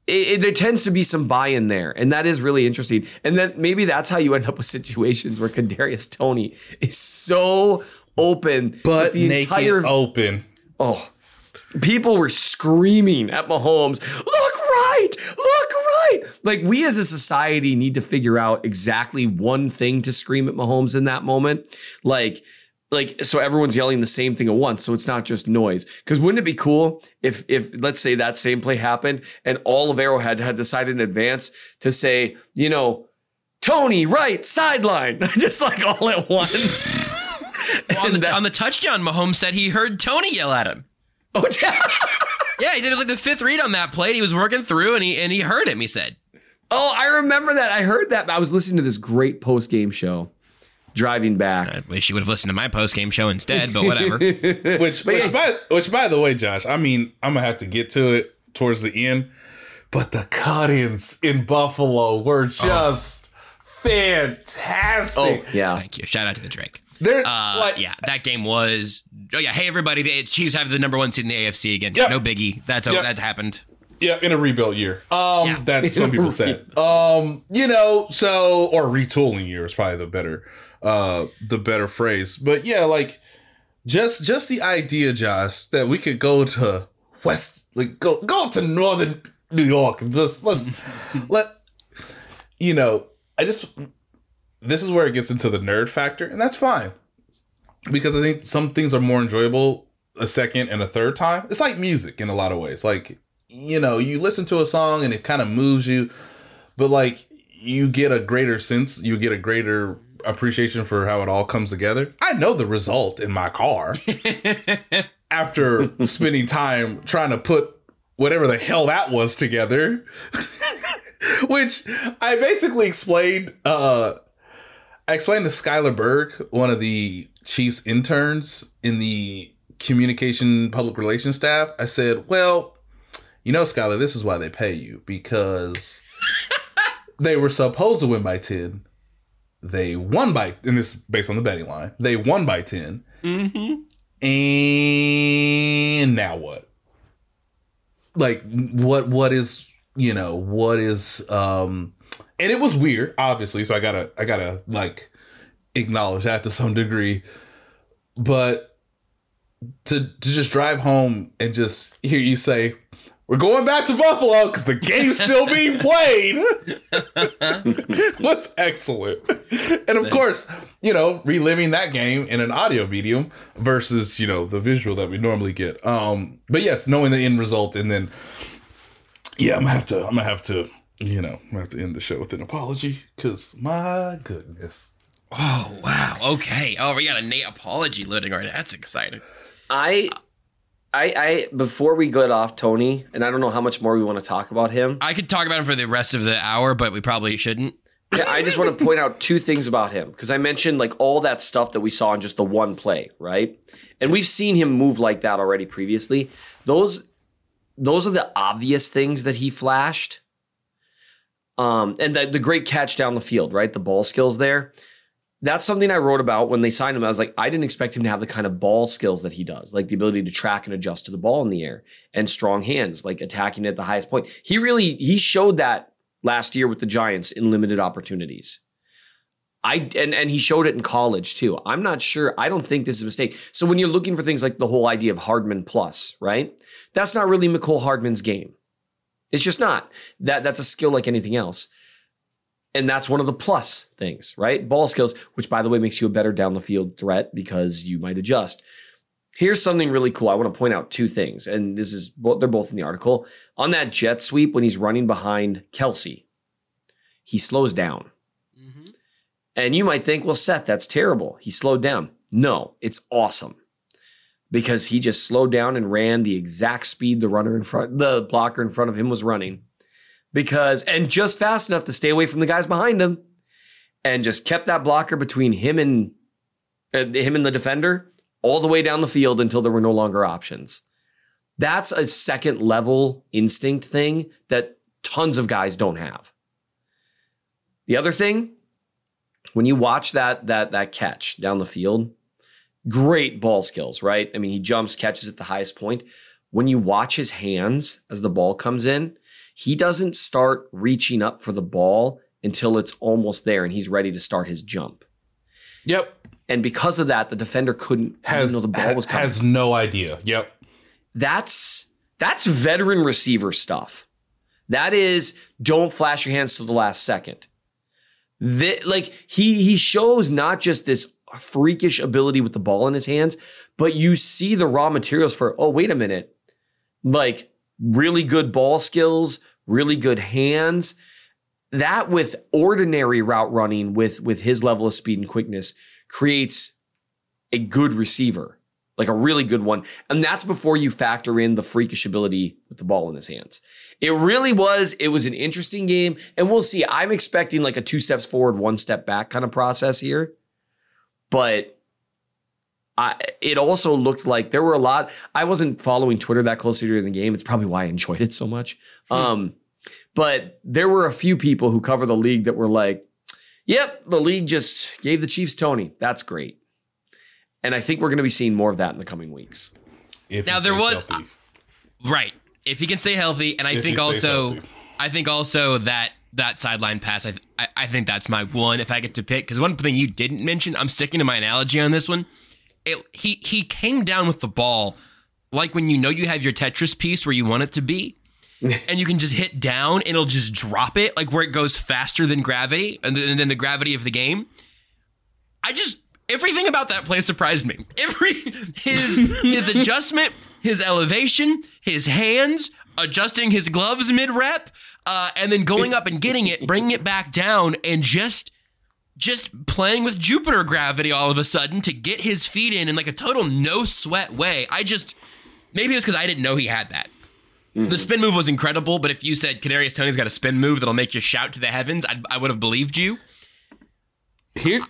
it, it- there tends to be some buy-in there, and that is really interesting. And then maybe that's how you end up with situations where Kadarius Toney is so open, But the naked entire open. Oh, people were screaming at Mahomes, look right, look right. Like, we as a society need to figure out exactly one thing to scream at Mahomes in that moment. Like, like so everyone's yelling the same thing at once so it's not just noise because wouldn't it be cool if if let's say that same play happened and all of arrowhead had decided in advance to say you know tony right sideline just like all at once Well, on, the, that- on the touchdown, Mahomes said he heard Toney yell at him. oh, Yeah, yeah he said it was like the fifth read on that play. He was working through, and he and he heard him. He said, Oh, I remember that. I heard that. I was listening to this great post game show driving back. "I wish you would have listened to my post game show instead." But whatever. Which, which, by, which, by the way, Josh, I mean, I'm gonna have to get to it towards the end, but the cut-ins in Buffalo were just fantastic. Oh, yeah. Thank you. Shout out to the Drake. They're Uh, like, yeah, that game was. Oh yeah, hey everybody, the Chiefs have the number one seed in the AFC again. Yep. No biggie. That's Yep. that happened. yeah, in a rebuild year. Um, Yeah. that some people said. Um, you know, so or retooling year is probably the better, uh, the better phrase. But yeah, like just just the idea, Josh, that we could go to West, like go go to Northern New York and just let's let you know. I just this is where it gets into the nerd factor, and that's fine because I think some things are more enjoyable a second and a third time. It's like music in a lot of ways. Like you know, you listen to a song and it kind of moves you, but like you get a greater sense, you get a greater appreciation for how it all comes together. I know the result in my car after spending time trying to put whatever the hell that was together. Which I basically explained uh I explained to Skylar Berg, one of the Chiefs interns in the communication public relations staff. I said, Well, you know, Skylar, this is why they pay you because they were supposed to win by 10. They won by, and this is based on the betting line, they won by 10. And now what? Like, what, what is, you know, what is, um, and it was weird, obviously. So I gotta, I gotta like acknowledge that to some degree. But to to just drive home and just hear you say, "We're going back to Buffalo because the game's still being played," was excellent. And of course, you know, reliving that game in an audio medium versus you know the visual that we normally get. Um, but yes, knowing the end result and then, yeah, I'm gonna have to. I'm gonna have to. You know, I'm gonna have to end the show with an apology because my goodness. Oh wow. Okay. Oh, we got a Nate apology loading already. That's exciting. I, I, I. Before we get off Toney, and I don't know how much more we want to talk about him. I could talk about him for the rest of the hour, but we probably shouldn't. Yeah, I just want to point out two things about him because I mentioned like all that stuff that we saw in just the one play, right? And we've seen him move like that already previously. Those those are the obvious things that he flashed. Um, and the, the great catch down the field, right? The ball skills there. That's something I wrote about when they signed him. I was like, I didn't expect him to have the kind of ball skills that he does, like the ability to track and adjust to the ball in the air and strong hands, like attacking at the highest point. He really he showed that last year with the Giants in limited opportunities. I and and he showed it in college too. I'm not sure. I don't think this is a mistake. So when you're looking for things like the whole idea of Hardman plus, right? That's not really Mecole Hardman's game. It's just not. That that's a skill like anything else. And that's one of the plus things, right? Ball skills, which by the way makes you a better down the field threat because you might adjust. Here's something really cool. I want to point out two things, and this is they're both in the article. On that jet sweep, when he's running behind Kelce, he slows down. Mm-hmm. And you might think, well, Seth, that's terrible. He slowed down. No, it's awesome because he just slowed down and ran the exact speed the runner in front, the blocker in front of him was running. Because, and just fast enough to stay away from the guys behind him and just kept that blocker between him and uh, him and the defender all the way down the field until there were no longer options. That's a second level instinct thing that tons of guys don't have. The other thing, when you watch that that that catch down the field, great ball skills, right? I mean, he jumps, catches at the highest point. When you watch his hands as the ball comes in, he doesn't start reaching up for the ball until it's almost there and he's ready to start his jump. Yep. And because of that, the defender couldn't Has know the ball was coming. has no idea. Yep. that's that's veteran receiver stuff. That is don't flash your hands to the last second. That like he he shows not just this freakish ability with the ball in his hands, but you see the raw materials for oh wait a minute. Like really good ball skills, really good hands. That with ordinary route running with with his level of speed and quickness creates a good receiver, like a really good one. And that's before you factor in the freakish ability with the ball in his hands. It really was, it was an interesting game. And we'll see. I'm expecting like a two steps forward, one step back kind of process here. But I, it also looked like there were a lot. I wasn't following Twitter that closely during the game. It's probably why I enjoyed it so much. Um, but there were a few people who cover the league that were like, yep, the league just gave the Chiefs Toney. That's great. And I think we're going to be seeing more of that in the coming weeks. If Now, there was- healthy. Right. If he can stay healthy, and I If think also, healthy. I think also that that sideline pass, I, I I think that's my one. If I get to pick, because one thing you didn't mention, I'm sticking to my analogy on this one. It, he he came down with the ball like when you know you have your Tetris piece where you want it to be. and you can just hit down and it'll just drop it like where it goes faster than gravity and then, and then the gravity of the game. I just everything about that play surprised me. Every his his adjustment, his elevation, his hands, adjusting his gloves mid rep, uh, and then going up and getting it, bringing it back down, and just just playing with Jupiter gravity all of a sudden to get his feet in in like a total no sweat way. I just maybe it was because I didn't know he had that. The mm-hmm. spin move was incredible, but if you said Kadarius Toney's got a spin move that'll make you shout to the heavens, I'd, I would have believed you. Here,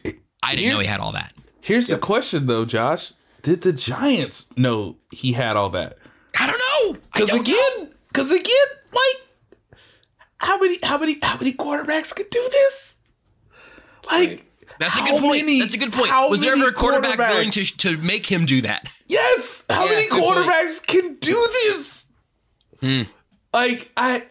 I didn't know he had all that. here's the question though, Josh. Did the Giants know he had all that? I don't know. Because again, because again, like how many, how many, how many quarterbacks could do this? Like That's a good point. many- That's a good point. Was there ever a quarterback willing to, to make him do that? Yes. How Yeah, many good point. quarterbacks can do this? Hmm. Like I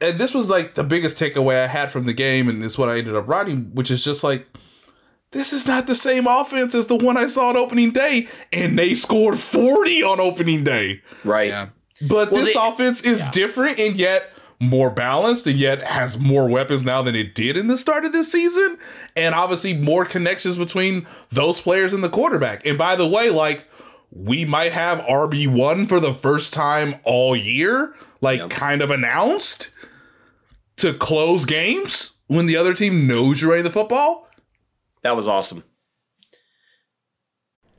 and this was like the biggest takeaway I had from the game, and it's what I ended up writing, which is just like, this is not the same offense as the one I saw on opening day, and they scored 40 on opening day. Right. Yeah. But Well, this they- offense is different and yet more balanced and yet has more weapons now than it did in the start of this season. And obviously more connections between those players and the quarterback. And by the way, like we might have RB1 for the first time all year, like kind of announced to close games when the other team knows you're ready to football. That was awesome.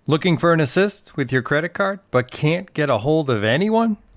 Looking for an assist with your credit card, but can't get a hold of anyone?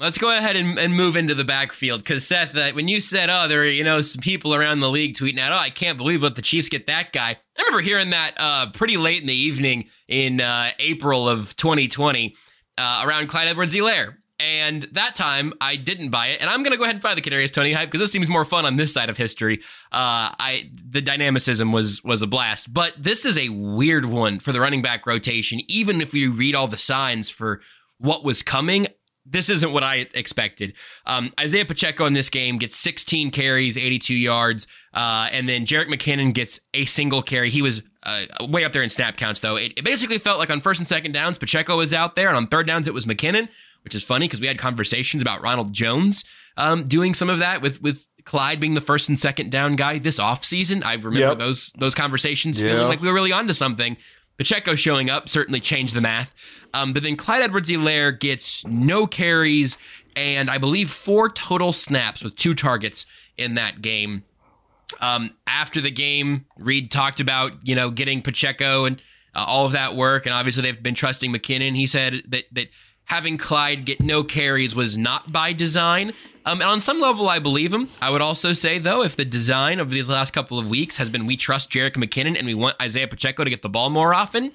Let's go ahead and, and move into the backfield because Seth, that when you said, "Oh, there are you know some people around the league tweeting out, oh, I can't believe what the Chiefs get that guy." I remember hearing that uh, pretty late in the evening in uh, April of 2020 uh, around Clyde Edwards-Helaire, and that time I didn't buy it, and I'm gonna go ahead and buy the Kadarius Toney hype because this seems more fun on this side of history. Uh, I the dynamicism was was a blast, but this is a weird one for the running back rotation. Even if we read all the signs for what was coming, this isn't what I expected. Um, Isaiah Pacheco in this game gets 16 carries, 82 yards, uh, and then Jerick McKinnon gets a single carry. He was uh, way up there in snap counts, though. It, it basically felt like on first and second downs, Pacheco was out there, and on third downs, it was McKinnon, which is funny because we had conversations about Ronald Jones um, doing some of that with with Clyde being the first and second down guy this offseason. I remember Yep. those those conversations feeling like we were really onto something. Pacheco showing up certainly changed the math. Um, but then Clyde Edwards Helaire gets no carries and I believe four total snaps with two targets in that game. Um, after the game, Reid talked about, you know, getting Pacheco and uh, all of that work. And obviously they've been trusting McKinnon. He said that, that having Clyde get no carries was not by design. Um, and on some level, I believe him. I would also say, though, if the design of these last couple of weeks has been we trust Jerick McKinnon and we want Isaiah Pacheco to get the ball more often,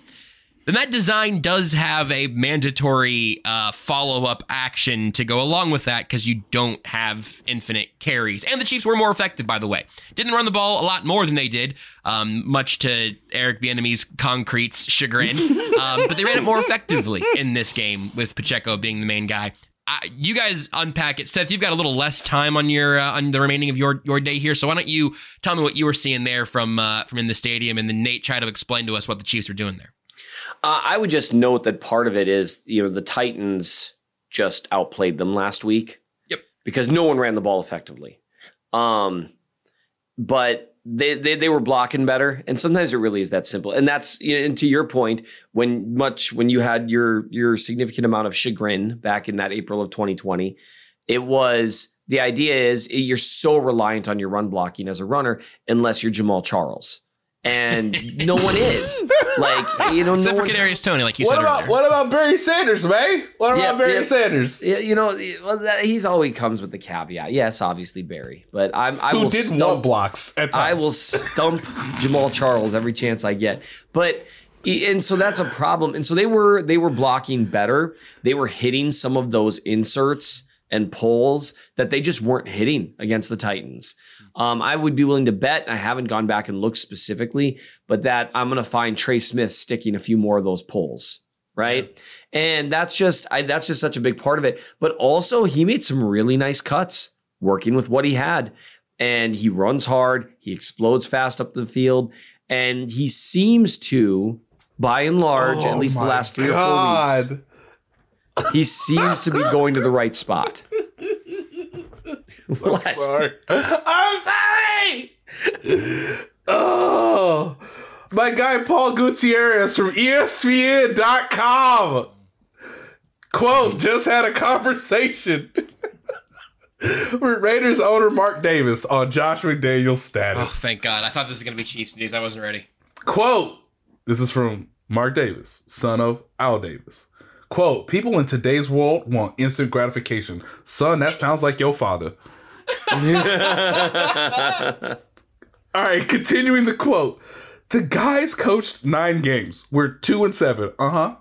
then that design does have a mandatory uh, follow up action to go along with that because you don't have infinite carries. And the Chiefs were more effective, by the way. Didn't run the ball a lot more than they did, um, much to Eric Bieniemy's concrete's chagrin. um, but they ran it more effectively in this game with Pacheco being the main guy. Uh, you guys unpack it, Seth. You've got a little less time on your uh, on the remaining of your your day here, so why don't you tell me what you were seeing there from uh, from in the stadium, and then Nate try to explain to us what the Chiefs are doing there. Uh, I would just note that part of it is, you know, the Titans just outplayed them last week. Yep. Because no one ran the ball effectively. Um, but they, they they were blocking better, and sometimes it really is that simple. And that's you know, and to your point, when much when you had your your significant amount of chagrin back in that April of 2020, it was the idea is you're so reliant on your run blocking as a runner unless you're Jamaal Charles. And no one is. Like, you know, Except no for one, Kadarius Toney, like you What said about earlier. what about Barry Sanders, man? What about Yeah, Barry yeah. Sanders? Yeah, you know, he's always comes with the caveat. Yes, obviously Barry, but I'm I Who will did stump, blocks at times? I will stump Jamaal Charles every chance I get. But and so that's a problem. And so they were they were blocking better. They were hitting some of those inserts and pulls that they just weren't hitting against the Titans. Um, I would be willing to bet. I haven't gone back and looked specifically, but that I'm going to find Trey Smith sticking a few more of those pulls right? And that's just I, that's just such a big part of it. But also, he made some really nice cuts working with what he had, and he runs hard. He explodes fast up the field, and he seems to, by and large, at Oh least the last three or four weeks, he seems to be going to the right spot. I'm sorry. I'm sorry. Oh, my guy Paul Gutierrez from ESPN.com. Quote, just had a conversation with Raiders owner Mark Davis on Josh McDaniels' Oh, status. thank God. I thought this was going to be Chiefs news. I wasn't ready. Quote, this is from Mark Davis, son of Al Davis. Quote, people in today's world want instant gratification. Son, that sounds like your father. All right, continuing the quote. The guys coached nine games. We're two and seven. Uh huh.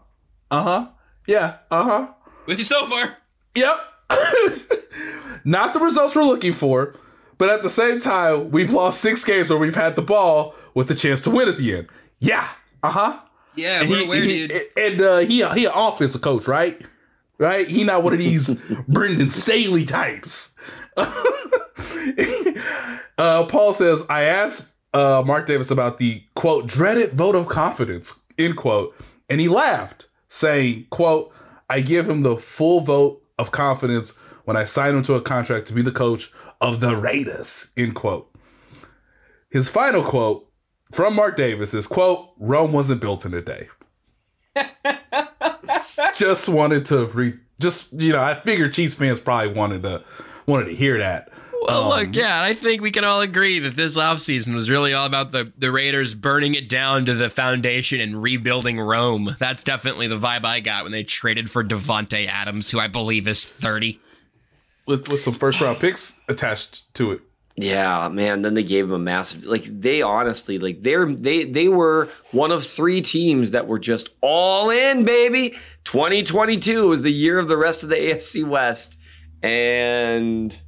Uh huh. Yeah. Uh huh. With you so far. Yep. Not the results we're looking for, but at the same time, we've lost six games where we've had the ball with the chance to win at the end. Yeah. Uh huh. Yeah, And we're he, aware, he- dude. and uh, he he an offensive coach, right? Right? He not one of these Brandon Staley types. uh, Paul says, I asked uh, Mark Davis about the quote dreaded vote of confidence end quote, and he laughed, saying, "quote I give him the full vote of confidence when I sign him to a contract to be the coach of the Raiders." End quote. His final quote from Mark Davis is quote Rome wasn't built in a day. just wanted to re just you know I figured Chiefs fans probably wanted to wanted to hear that. Well, Um, look, yeah, I think we can all agree that this offseason was really all about the, the Raiders burning it down to the foundation and rebuilding Rome. That's definitely the vibe I got when they traded for Davante Adams, who I believe is 30. with with some first round picks attached to it. Yeah, man. Then they gave him a massive like they honestly like they're they they were one of three teams that were just all in, baby. 2022 was the year of the rest of the AFC West. And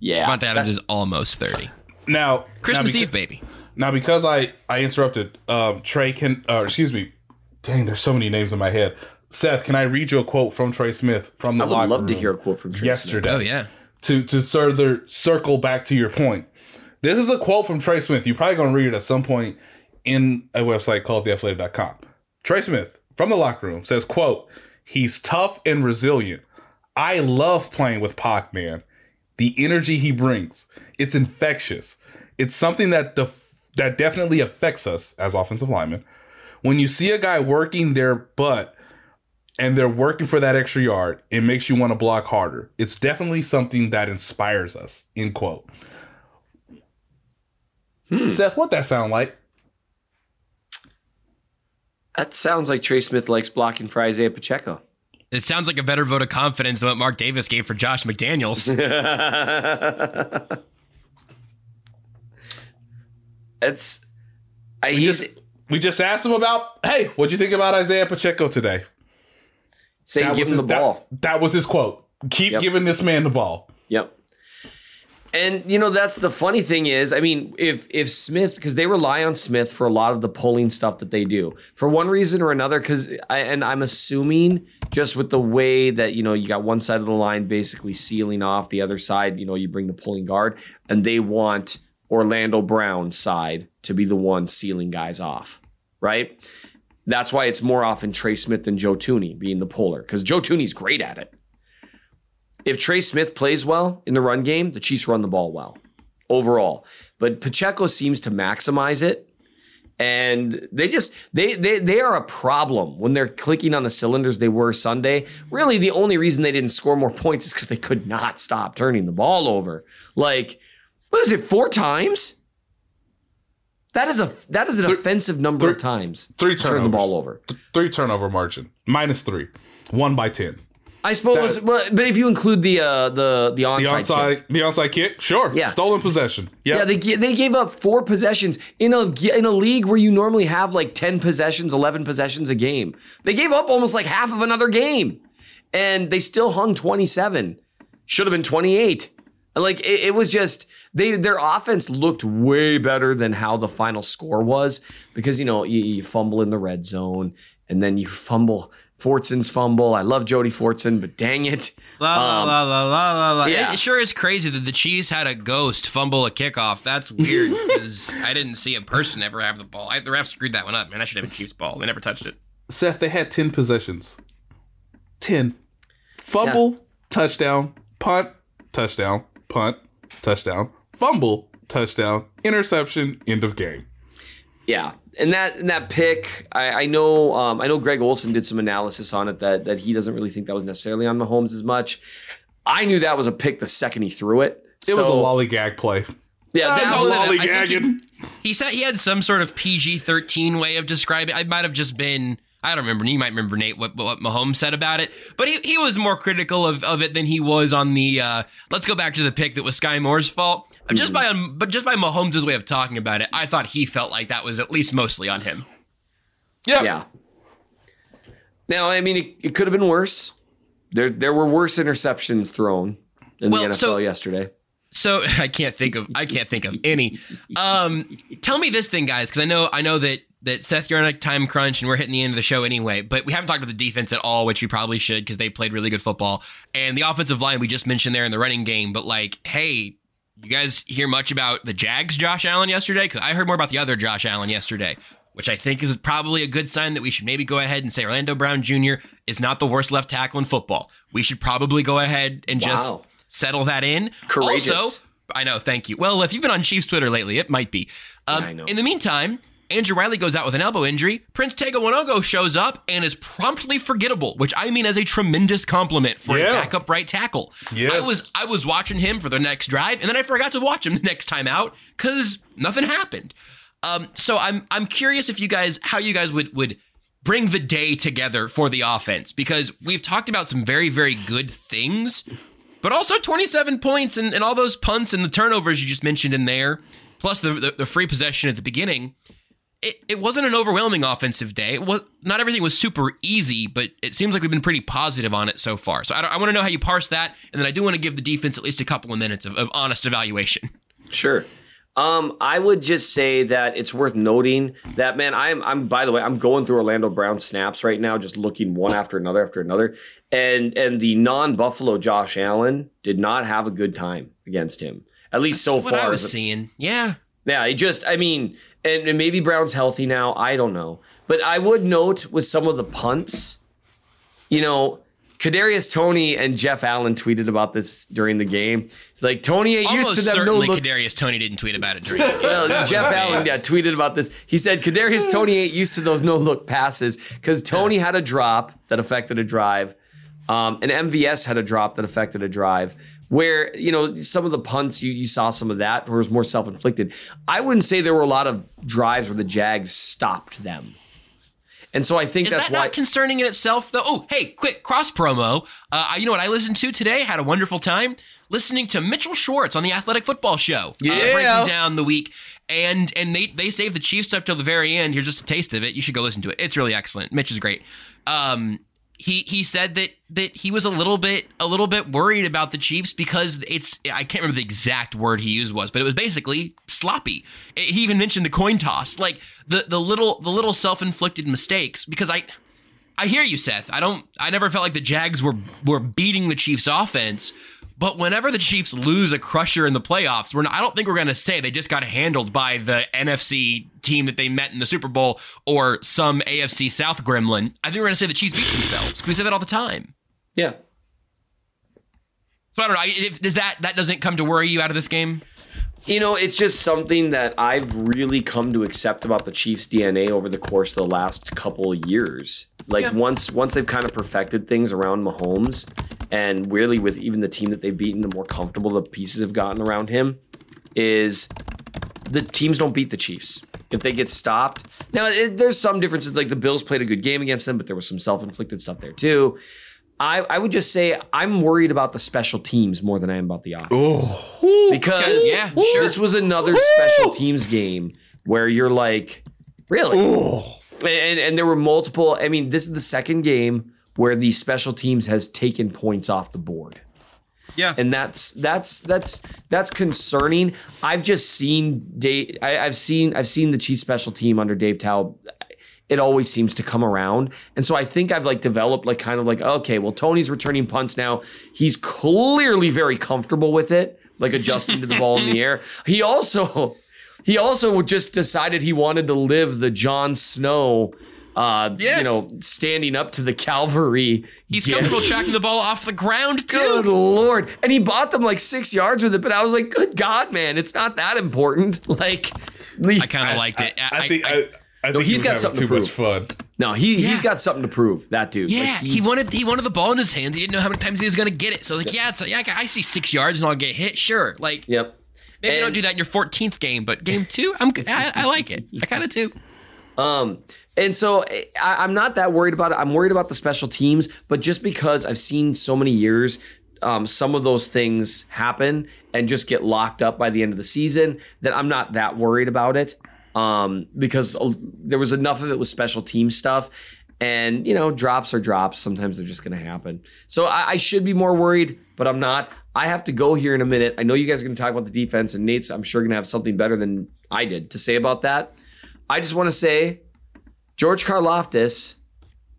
yeah. Davante Adams is almost 30. Now Christmas now beca- Eve, baby. Now because I I interrupted um, Trey can or excuse me, dang, there's so many names in my head. Seth, can I read you a quote from Trey Smith from the I would locker love to hear a quote from Trey Smith. yesterday? Oh, yeah. To to further circle back to your point, this is a quote from Trey Smith. You're probably going to read it at some point in a website called theathletic.com. Trey Smith from the locker room says, "quote He's tough and resilient. I love playing with Pac, man. The energy he brings, it's infectious. It's something that def- that definitely affects us as offensive linemen. When you see a guy working their butt and they're working for that extra yard, it makes you want to block harder. It's definitely something that inspires us." End quote. Hmm. Seth, what that sound like? That sounds like Trey Smith likes blocking for Isaiah Pacheco. It sounds like a better vote of confidence than what Mark Davis gave for Josh McDaniels. it's I, we just we just asked him about, hey, what'd you think about Isaiah Pacheco today? Say That give him his- the that- ball. That, was his quote. Keep Yep. giving this man the ball. Yep. And you know that's the funny thing is, I mean, if if Smith because they rely on Smith for a lot of the pulling stuff that they do for one reason or another. Because and I'm assuming just with the way that you know you got one side of the line basically sealing off, the other side, you know, you bring the pulling guard, and they want Orlando Brown's side to be the one sealing guys off, right? That's why it's more often Trey Smith than Joe Thuney being the puller because Joe Thuney's great at it if Trey Smith plays well in the run game, the Chiefs run the ball well overall. But Pacheco seems to maximize it. and they just they they they are a problem when they're clicking on the cylinders they were Sunday. Really, the only reason they didn't score more points is because they could not stop turning the ball over. Like, what is it? Four times? That is a that is an offensive number of times. Three turnovers. turn the ball over. Th- Three turnover margin. Minus three. One by ten. I suppose, That- well, but if you include the uh, the the onside, The onside, kick. the onside kick, sure. Yeah. Stolen possession. Yep. Yeah, they they gave up four possessions in a in a league where you normally have like ten possessions, eleven possessions a game. They gave up almost like half of another game, and they still hung twenty seven. Should have been twenty eight. Like it, it was just they their offense looked way better than how the final score was because you know you, you fumble in the red zone and then you fumble. Fortson's fumble. I love Jody Fortson, but dang it. La la Um, la la la la la. yeah. It sure is crazy that the Chiefs had a ghost fumble a kickoff. That's weird because I didn't see a person ever have the ball. I, the ref screwed that one up, man. I should have a Chiefs ball. They never touched it. Seth, they had 10 possessions. 10. Fumble, touchdown, punt, touchdown, punt, touchdown, fumble, touchdown, interception, end of game. Yeah, and that and that pick, I, I know um, I know Greg Olsen did some analysis on it that that he doesn't really think that was necessarily on Mahomes as much. I knew that was a pick the second he threw it. It was a So- lollygag play. Yeah, That's that was lollygagging. He said he had some sort of PG thirteen way of describing. it. I might have just been. I don't remember. You might remember Nate what what Mahomes said about it, but he, he was more critical of, of it than he was on the. Uh, let's go back to the pick that was Skyy Moore's fault. Just by um, but just by Mahomes' way of talking about it, I thought he felt like that was at least mostly on him. Yeah. Now, I mean, it, it could have been worse. There there were worse interceptions thrown in Well, the NFL so- yesterday. So I can't think of I can't think of any. Um, tell me this thing, guys, because I know I know that that Seth, you're on a time crunch, and we're hitting the end of the show anyway. But we haven't talked about the defense at all, which we probably should because they played really good football. And the offensive line we just mentioned there in the running game. But like, hey, you guys hear much about the Jags Josh Allen yesterday? Because I heard more about the other Josh Allen yesterday. Which I think is probably a good sign that we should maybe go ahead and say Orlando Brown Jr. is not the worst left tackle in football. We should probably go ahead and just settle that in. Courageous. Also, I know, thank you. Well, if you've been on Chiefs Twitter lately, it might be. Um, I know. In the meantime, Andrew Wylie goes out with an elbow injury. Prince Tega Wanogho shows up and is promptly forgettable, which I mean as a tremendous compliment for Yeah. a backup right tackle. Yes. I was I was watching him for the next drive, and then I forgot to watch him the next time out because nothing happened. Um, so I'm I'm curious if you guys how you guys would would bring the day together for the offense because we've talked about some very very good things, but also 27 points and, and all those punts and the turnovers you just mentioned in there, plus the the, the free possession at the beginning. It, it wasn't an overwhelming offensive day. It was not everything was super easy, but it seems like we've been pretty positive on it so far. So I, I want to know how you parse that, and then I do want to give the defense at least a couple of minutes of, of honest evaluation. Sure. Um, I would just say that it's worth noting that man, I'm I'm by the way, I'm going through Orlando Brown snaps right now, just looking one after another after another. And and the non-Buffalo Josh Allen did not have a good time against him. At least so what far. I was seeing. Yeah. Yeah, it just, I mean, and, and maybe Brown's healthy now. I don't know. But I would note with some of the punts, you know, Kadarius Toney and Jeff Allen tweeted about this during the game. It's like Toney ain't Almost used to them no certainly looks. Kadarius Toney didn't tweet about it during the game. Well, Jeff Allen yeah, tweeted about this. He said Kadarius Toney ain't used to those no look passes because Toney had a drop that affected a drive, um, and MVS had a drop that affected a drive. Where you know some of the punts you, you saw some of that where it was more self inflicted. I wouldn't say there were a lot of drives where the Jags stopped them, and so I think Is that's that why. concerning in itself, though? Oh, hey, quick cross promo. Uh, you know what I listened to today? Had a wonderful time listening to Mitchell Schwartz on the Athletic Football Show. uh, Yeah. breaking down the week, and and they they saved the Chiefs up till the very end. Here's just a taste of it. You should go listen to it. It's really excellent. Mitch is great. Um, he he said that that he was a little bit a little bit worried about the Chiefs because it's I can't remember the exact word he used was, but it was basically sloppy. He even mentioned the coin toss, like the the little the little self inflicted mistakes. Because I I hear you, Seth. I don't. I never felt like the Jags were were beating the Chiefs' offense. But whenever the Chiefs lose a crusher in the playoffs, we're not, I don't think we're going to say they just got handled by the NFC team that they met in the Super Bowl or some AFC South gremlin. I think we're going to say the Chiefs beat themselves. We say that all the time. yeah, So I don't know. If, does that that doesn't come to worry you out of this game? You know, it's just something that I've really come to accept about the Chiefs' DNA over the course of the last couple years. Like once once they've kind of perfected things around Mahomes, and weirdly with even the team that they've beaten, the more comfortable the pieces have gotten around him, is the teams don't beat the Chiefs if they get stopped. Now, it, there's some differences. Like the Bills played a good game against them, but there was some self-inflicted stuff there too. I, I would just say I'm worried about the special teams more than I am about the offense. Because Okay, yeah, sure. this was another special teams game where you're like, really? And, and there were multiple. I mean, this is the second game where the special teams has taken points off the board. Yeah. And that's that's that's that's concerning. I've just seen Dave I, I've seen I've seen the Chiefs special team under Dave Toub. It always seems to come around. And so I think I've like developed like kind of like, okay, well, Toney's returning punts now. He's clearly very comfortable with it, like adjusting to the ball in the air. He also he also just decided he wanted to live the Jon Snow uh, you know, standing up to the cavalry. He's gift. comfortable tracking the ball off the ground too. Good lord! And he bought them like six yards with it, but I was like, "Good God, man, it's not that important." Like, I kind of liked it. I think I, I no, think he's he was got having something too to prove. much fun. No, he Yeah. he's got something to prove. That dude. Yeah, Like, he wanted he wanted the ball in his hands. He didn't know how many times he was going to get it. So like, yeah, it's yeah, I I see six yards and I'll get hit. Sure, like Yep. maybe you don't do that in your 14th game, but game two, I'm good. I, I like it. I kind of do. Um, and so I, I'm not that worried about it. I'm worried about the special teams, but just because I've seen so many years, um, some of those things happen and just get locked up by the end of the season that I'm not that worried about it. Um, because uh, there was enough of it with special team stuff. And, you know, drops are drops. Sometimes they're just going to happen. So I, I should be more worried, but I'm not. I have to go here in a minute. I know you guys are going to talk about the defense, and Nate's, I'm sure, going to have something better than I did to say about that. I just want to say George Karlaftis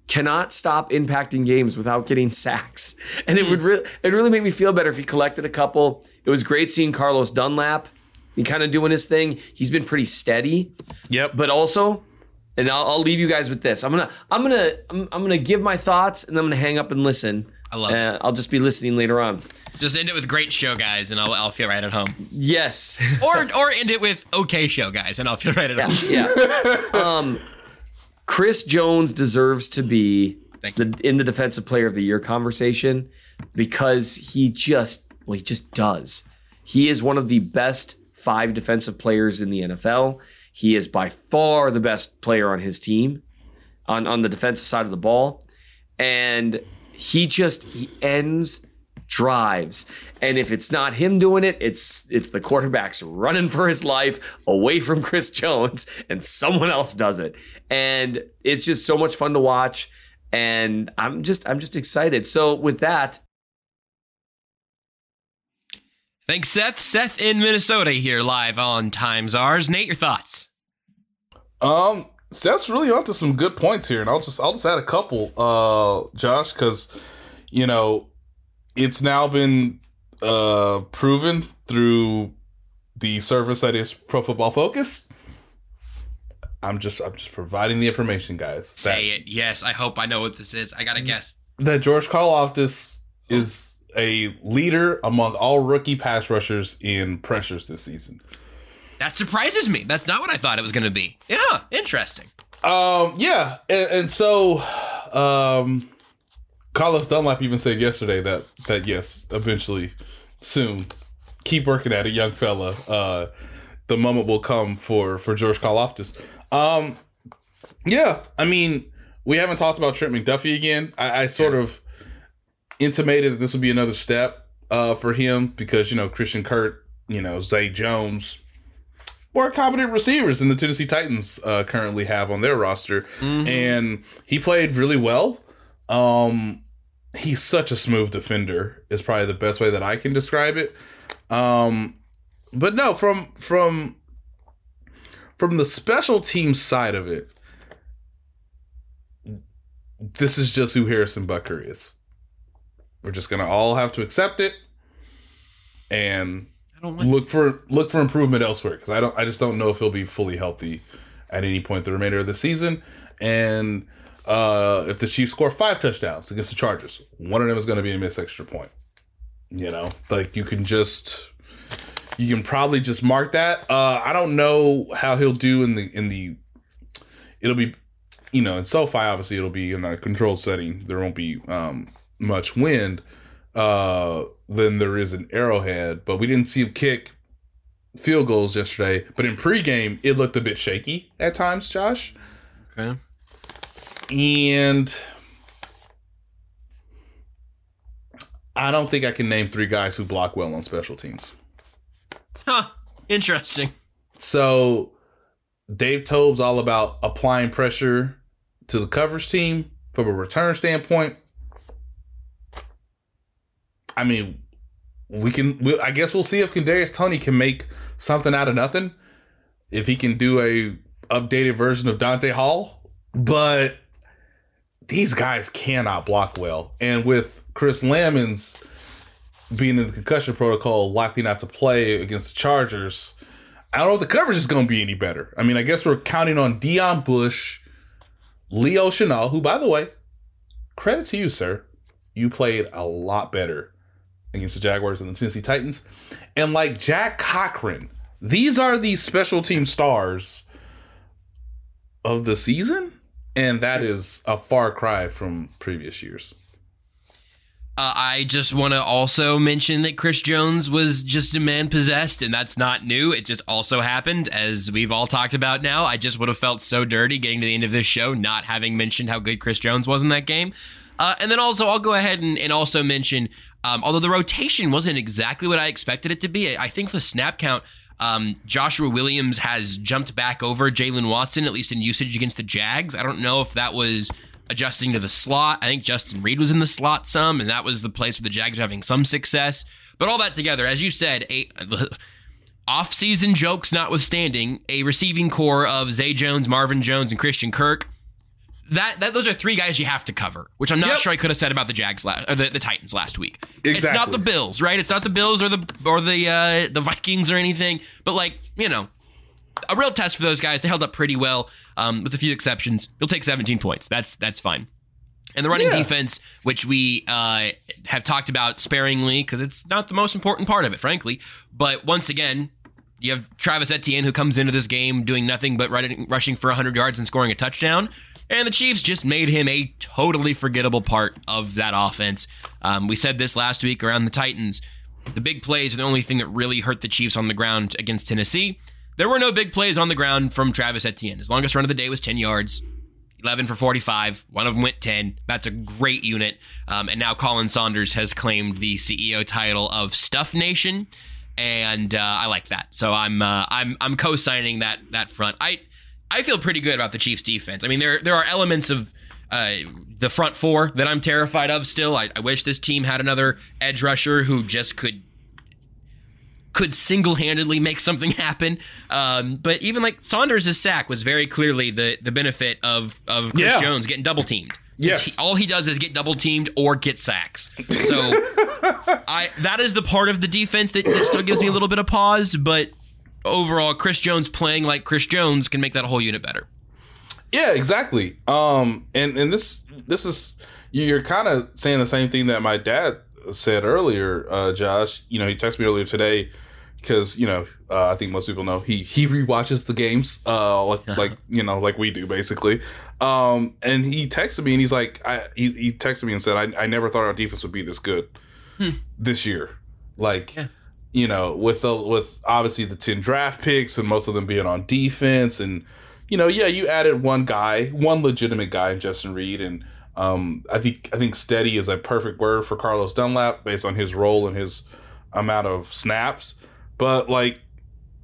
cannot stop impacting games without getting sacks. And it would really it really make me feel better if he collected a couple. It was great seeing Carlos Dunlap and kind of doing his thing. He's been pretty steady. Yep. But also, and I'll, I'll leave you guys with this. I'm gonna I'm gonna I'm, I'm gonna give my thoughts and I'm gonna hang up and listen. I love uh, I'll just be listening later on. Just end it with great show, guys, and I'll, I'll feel right at home. Yes. Or or end it with okay show, guys, and I'll feel right at home. yeah. Um, Chris Jones deserves to be the, in the defensive player of the year conversation because he just, well, he just does. He is one of the best five defensive players in the NFL. He is by far the best player on his team on, on the defensive side of the ball. And he just, he ends drives. And if it's not him doing it, it's it's the quarterback's running for his life away from Chris Jones and someone else does it. And it's just so much fun to watch and I'm just I'm just excited. So with that, Thanks, Seth. Seth in Minnesota here live on Time's Yours. Nate, your thoughts? Um, Seth's really onto some good points here, and I'll just I'll just add a couple, uh, Josh, because you know it's now been uh proven through the service that is Pro Football Focus. I'm just I'm just providing the information, guys. Say it. Yes, I hope I know what this is. I gotta guess. that George Karlaftis is a leader among all rookie pass rushers in pressures this season. That surprises me. That's not what I thought it was gonna be. Yeah, interesting. Um, yeah, and, and so, um, Carlos Dunlap even said yesterday that that yes, eventually, soon, keep working at it, young fella. Uh, the moment will come for for George Karlaftis. Um, yeah, I mean, we haven't talked about Trent McDuffie again. I, I sort of intimated that this would be another step uh for him because you know Christian Kirk, you know Zay Jones, more competent receivers than the Tennessee Titans uh, currently have on their roster, and he played really well. Um, he's such a smooth defender is probably the best way that I can describe it. Um, but no, from from from the special team side of it, this is just who Harrison Butker is. We're just gonna all have to accept it and look for look for improvement elsewhere because I don't I just don't know if he'll be fully healthy at any point the remainder of the season. And uh, if the Chiefs score five touchdowns against the Chargers, one of them is going to be a missed extra point. You know, like you can just you can probably just mark that. Uh, I don't know how he'll do in the in the. It'll be, you know, in SoFi obviously it'll be in a controlled setting. There won't be um, much wind uh, than there is an Arrowhead, but we didn't see him kick field goals yesterday. But in pregame, it looked a bit shaky at times, Josh. Okay. And I don't think I can name three guys who block well on special teams. Huh. Interesting. So Dave Toub's all about applying pressure to the coverage team from a return standpoint. I mean, we can. We, I guess we'll see if Kadarius Toney can make something out of nothing. If he can do a updated version of Dante Hall, but these guys cannot block well. And with Chris Lammons being in the concussion protocol, likely not to play against the Chargers, I don't know if the coverage is going to be any better. I mean, I guess we're counting on Deon Bush, Leo Chenal, who, by the way, credit to you, sir. You played a lot better against the Jaguars and the Tennessee Titans. And like Jack Cochrane, these are the special team stars of the season. And that is a far cry from previous years. Uh, I just want to also mention that Chris Jones was just a man possessed, and that's not new. It just also happened, as we've all talked about now. I just would have felt so dirty getting to the end of this show, not having mentioned how good Chris Jones was in that game. Uh, and then also, I'll go ahead and, and also mention, um, although the rotation wasn't exactly what I expected it to be, I think the snap count, um, Joshua Williams has jumped back over Jaylen Watson, at least in usage against the Jags. I don't know if that was adjusting to the slot. I think Justin Reid was in the slot some, and that was the place where the Jags were having some success. But all that together, as you said, a off-season jokes notwithstanding, a receiving corps of Zay Jones, Marvin Jones, and Christian Kirk. That, that those are three guys you have to cover, which I'm not Yep. sure I could have said about the Jags last, or the, the Titans last week. Exactly. It's not the Bills, right? It's not the Bills or the or the uh, the Vikings or anything. But like you know, a real test for those guys. They held up pretty well, um, with a few exceptions. You'll take 17 points. That's that's fine. And the running Yeah. defense, which we uh, have talked about sparingly, because it's not the most important part of it, frankly. But once again, you have Travis Etienne who comes into this game doing nothing but running, rushing for 100 yards and scoring a touchdown. And the Chiefs just made him a totally forgettable part of that offense. Um, we said this last week around the Titans. The big plays are the only thing that really hurt the Chiefs on the ground against Tennessee. There were no big plays on the ground from Travis Etienne. His longest run of the day was 10 yards. 11 for 45. One of them went 10. That's a great unit. Um, and now Colin Saunders has claimed the CEO title of Stuff Nation, and uh, I like that. So I'm uh, I'm I'm co-signing that that front. I I feel pretty good about the Chiefs' defense. I mean, there there are elements of uh, the front four that I'm terrified of. Still, I, I wish this team had another edge rusher who just could could single-handedly make something happen. Um, but even like Saunders' sack was very clearly the the benefit of of Chris Yeah. Jones getting double teamed. Yes. all he does is get double teamed or get sacks. So I that is the part of the defense that, that still gives me a little bit of pause. But overall, Chris Jones playing like Chris Jones can make that whole unit better. Yeah, exactly. Um, and and this this is you're kind of saying the same thing that my dad said earlier, uh, Josh. You know, he texted me earlier today because you know uh, I think most people know he he rewatches the games, uh, like like you know like we do basically. Um, and he texted me and he's like, I he, he texted me and said, I, I never thought our defense would be this good this year. Like, you know, with the with obviously the ten draft picks and most of them being on defense, and you know, yeah, you added one guy, one legitimate guy in Justin Reid, and um, I think I think steady is a perfect word for Carlos Dunlap based on his role and his amount of snaps. But like,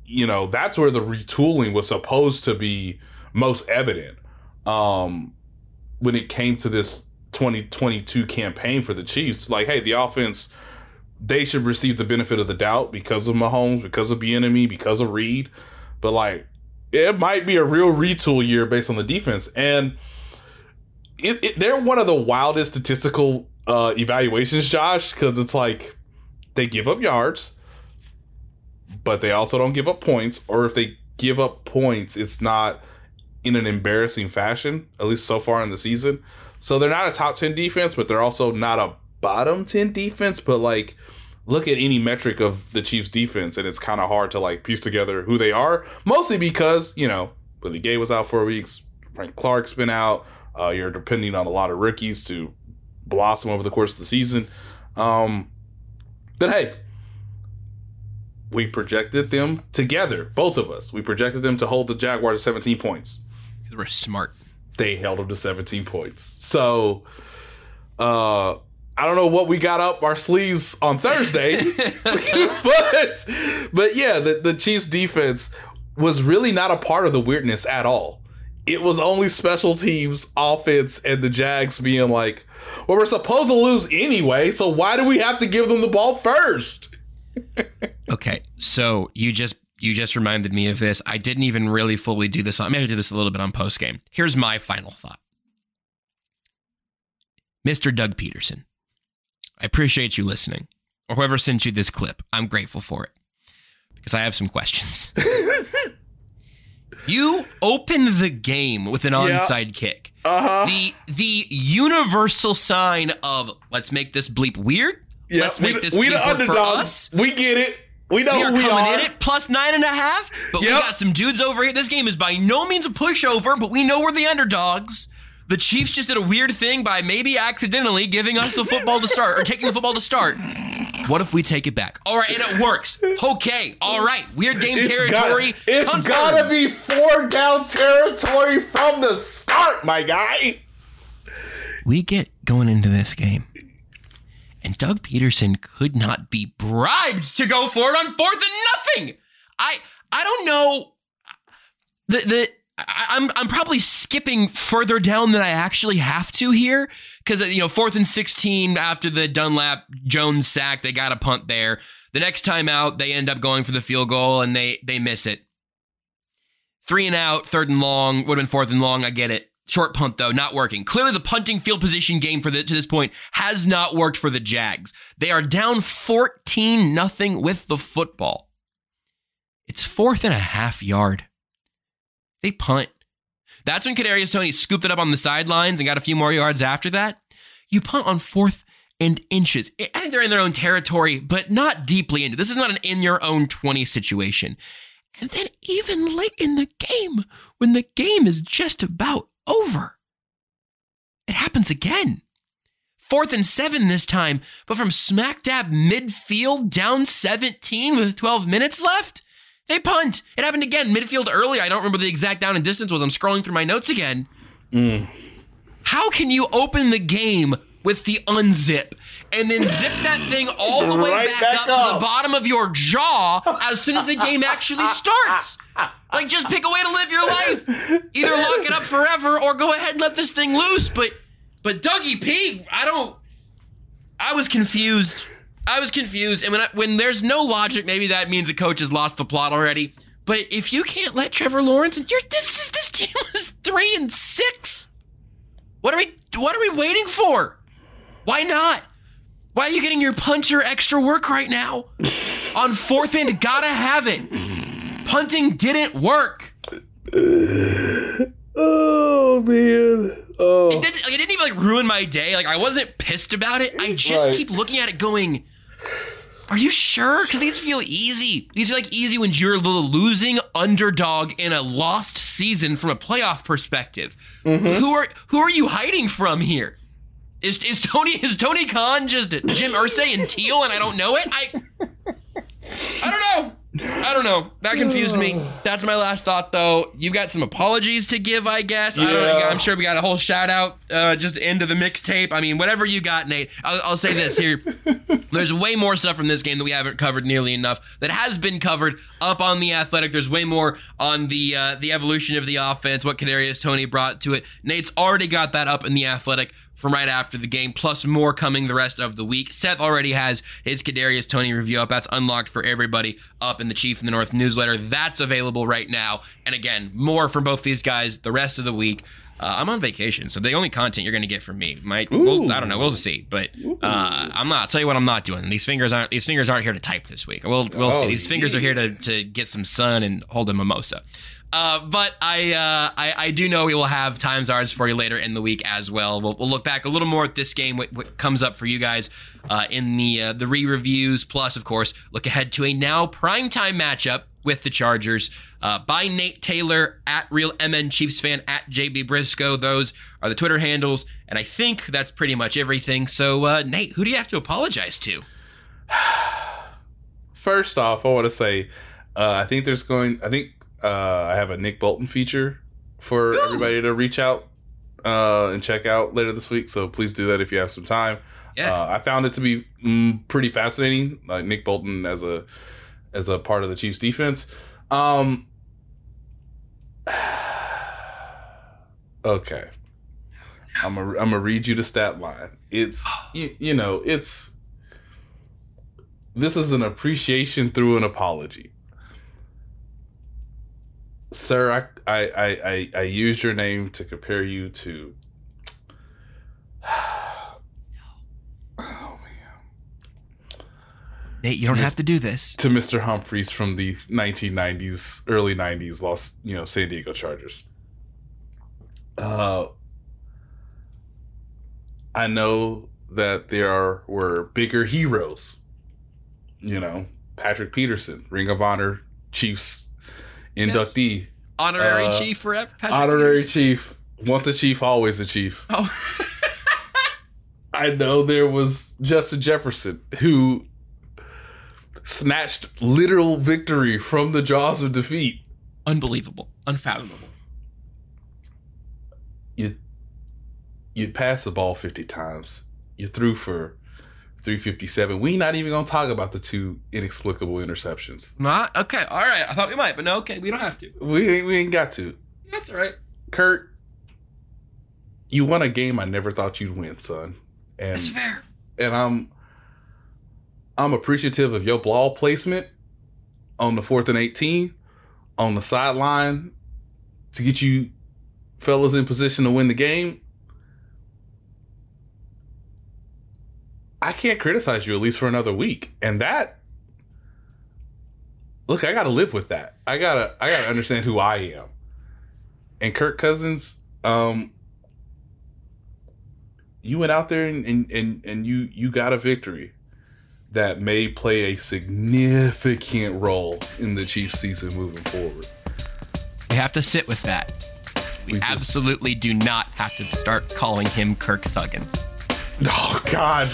you know, that's where the retooling was supposed to be most evident. Um, when it came to this 2022 campaign for the Chiefs, like, hey, the offense, they should receive the benefit of the doubt because of Mahomes, because of Bieniemy, because of Reid. But like, it might be a real retool year based on the defense, and it, it, they're one of the wildest statistical uh, evaluations, Josh, because it's like they give up yards, but they also don't give up points, or if they give up points, it's not in an embarrassing fashion, at least so far in the season. So they're not a top 10 defense, but they're also not a bottom 10 defense, but like look at any metric of the Chiefs defense and it's kind of hard to like piece together who they are. Mostly because, you know, Willie Gay was out for weeks, Frank Clark's been out. Uh, you're depending on a lot of rookies to blossom over the course of the season. Um, but hey, we projected them together, both of us. We projected them to hold the Jaguars to 17 points. Because we're smart. They held them to 17 points. So, uh, I don't know what we got up our sleeves on Thursday, but but yeah, the, the Chiefs defense was really not a part of the weirdness at all. It was only special teams, offense, and the Jags being like, well, we're supposed to lose anyway, so why do we have to give them the ball first? okay, so you just you just reminded me of this. I didn't even really fully do this. I maybe do this a little bit on post game. Here's my final thought. Mr. Doug Pederson, I appreciate you listening, or whoever sent you this clip. I'm grateful for it because I have some questions. you open the game with an Yeah. onside kick. Uh-huh. The the universal sign of let's make this bleep weird. Yeah, let's make the- this we the bleep for underdogs. us. We get it. We know we are we coming are. in at plus nine and a half, but we got some dudes over here. This game is by no means a pushover, but we know we're the underdogs. The Chiefs just did a weird thing by maybe accidentally giving us the football to start or taking the football to start. What if we take it back? All right, and it works. Okay, all right. Weird game It's territory. Gotta, it's confirmed. gotta be four down territory from the start, my guy. we get going into this game, and Doug Pederson could not be bribed to go for it on fourth and nothing. I I don't know the the. I'm I'm probably skipping further down than I actually have to here because you know fourth and sixteen after the Dunlap Jones sack they got a punt there. The next time out they end up going for the field goal and they they miss it. Three and out, third and long, would have been fourth and long. I get it. Short punt though, not working. Clearly, the punting field position game for the to this point has not worked for the Jags. They are down fourteen nothing with the football. It's fourth and a half yard. They punt. That's when Kadarius Toney scooped it up on the sidelines and got a few more yards after that. You punt on fourth and inches. I think they're in their own territory, but not deeply into. This is not an in your own 20 situation. And then even late in the game, when the game is just about over, it happens again. Fourth and seven this time, but from smack dab midfield down 17 with 12 minutes left, they punt. It happened again midfield early. I don't remember the exact down and distance was. I'm scrolling through my notes again. How can you open the game with the unzip and then zip that thing all the way Right back, back up, to the bottom of your jaw as soon as the game actually starts? Like, just pick a way to live your life. Either lock it up forever or go ahead and let this thing loose. But, but Dougie P, I don't. I was confused. I was confused. And when I, when there's no logic, maybe that means the coach has lost the plot already. But if you can't let Trevor Lawrence, and you're this is this team was three and six. What are we what are we waiting for? Why not? Why are you getting your punter extra work right now? On fourth and, gotta have it. Punting didn't work. Oh man. Oh. It didn't, like, it didn't even like ruin my day. Like I wasn't pissed about it. I just Right. keep looking at it, going, "Are you sure?" Because these feel easy. These are like easy when you're the losing underdog in a lost season from a playoff perspective. Mm-hmm. Who are who are you hiding from here? Is is Tony is Tony Khan just Jim Irsay and Teal and I don't know it? I I don't know. I don't know. That confused me. That's my last thought, though. You've got some apologies to give, I guess. I don't. I'm sure we got a whole shout out uh, just into the mixtape. I mean, whatever you got, Nate. I'll, I'll say this here. There's way more stuff from this game that we haven't covered nearly enough. That has been covered up on the Athletic. There's way more on the uh, the evolution of the offense, what Kadarius Toney brought to it. Nate's already got that up in the Athletic from right after the game, plus more coming the rest of the week. Seth already has his Kadarius Toney review up. That's unlocked for everybody up in the Chief in the North newsletter. That's available right now. And again, more from both these guys the rest of the week. Uh, I'm on vacation, so the only content you're going to get from me might we'll, I don't know, we'll see. But uh, I'm not. I'll tell you what, I'm not doing. These fingers aren't these fingers aren't here to type this week. We'll we'll see. Oh, These fingers are here to to get some sun and hold a mimosa. Uh, but I, uh, I I do know we will have Time's Yours for you later in the week as well. We'll, we'll look back a little more at this game, what, what comes up for you guys uh, in the uh, the re reviews. Plus, of course, look ahead to a now primetime matchup with the Chargers uh, by Nate Taylor at Real MN Chiefs fan at JB Brisco. Those are the Twitter handles, and I think that's pretty much everything. So, uh, Nate, who do you have to apologize to? First off, I want to say, I think there's going. I think uh, I have a Nick Bolton feature for everybody to reach out uh, and check out later this week. So please do that if you have some time. Yeah. Uh, I found it to be mm, pretty fascinating, like Nick Bolton as a as a part of the Chiefs defense. Um, okay, I'm gonna I'm gonna read you the stat line. It's you, you know it's this is an appreciation through an apology. Sir, I I I I, I used your name to compare you to oh, man. Nate, you don't have to do this. to Mr. Humphries from the 1990s, early 90s, lost you know San Diego Chargers. Uh, I know that there are were bigger heroes. You know, Patrick Peterson, Ring of Honor Chiefs inductee, Honorary Uh, chief forever. Patrick honorary Peterson. chief. Once a chief, always a chief. Oh. I know there was Justin Jefferson who snatched literal victory from the jaws of defeat. Unbelievable. Unfathomable. You you passed the ball 50 times. You threw for 357. We not even gonna talk about the two inexplicable interceptions. Not okay. All right. I thought we might, but no. Okay, we don't have to. We ain't, we ain't got to. That's all right. Kirk, you won a game I never thought you'd win, son. And That's fair. and I'm I'm appreciative of your ball placement on the fourth and 18 on the sideline to get you fellas in position to win the game. I can't criticize you at least for another week. And that look, I gotta live with that. I gotta I gotta understand who I am. And Kirk Cousins, um, you went out there and, and, and, and you you got a victory that may play a significant role in the Chiefs season moving forward. We have to sit with that. We, We just- absolutely do not have to start calling him Kirk Thuggins. Oh God.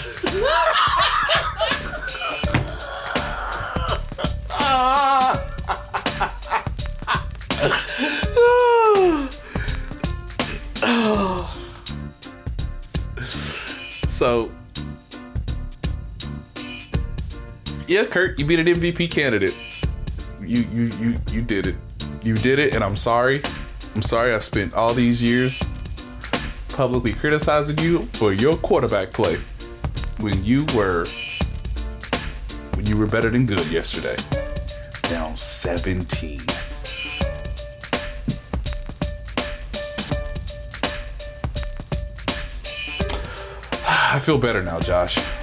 so yeah kirk you beat an mvp candidate. You you you you did it. You did it and i'm sorry. I'm sorry i spent all these years publicly criticizing you for your quarterback play when you were when you were better than good yesterday down 17 I feel better now, Josh.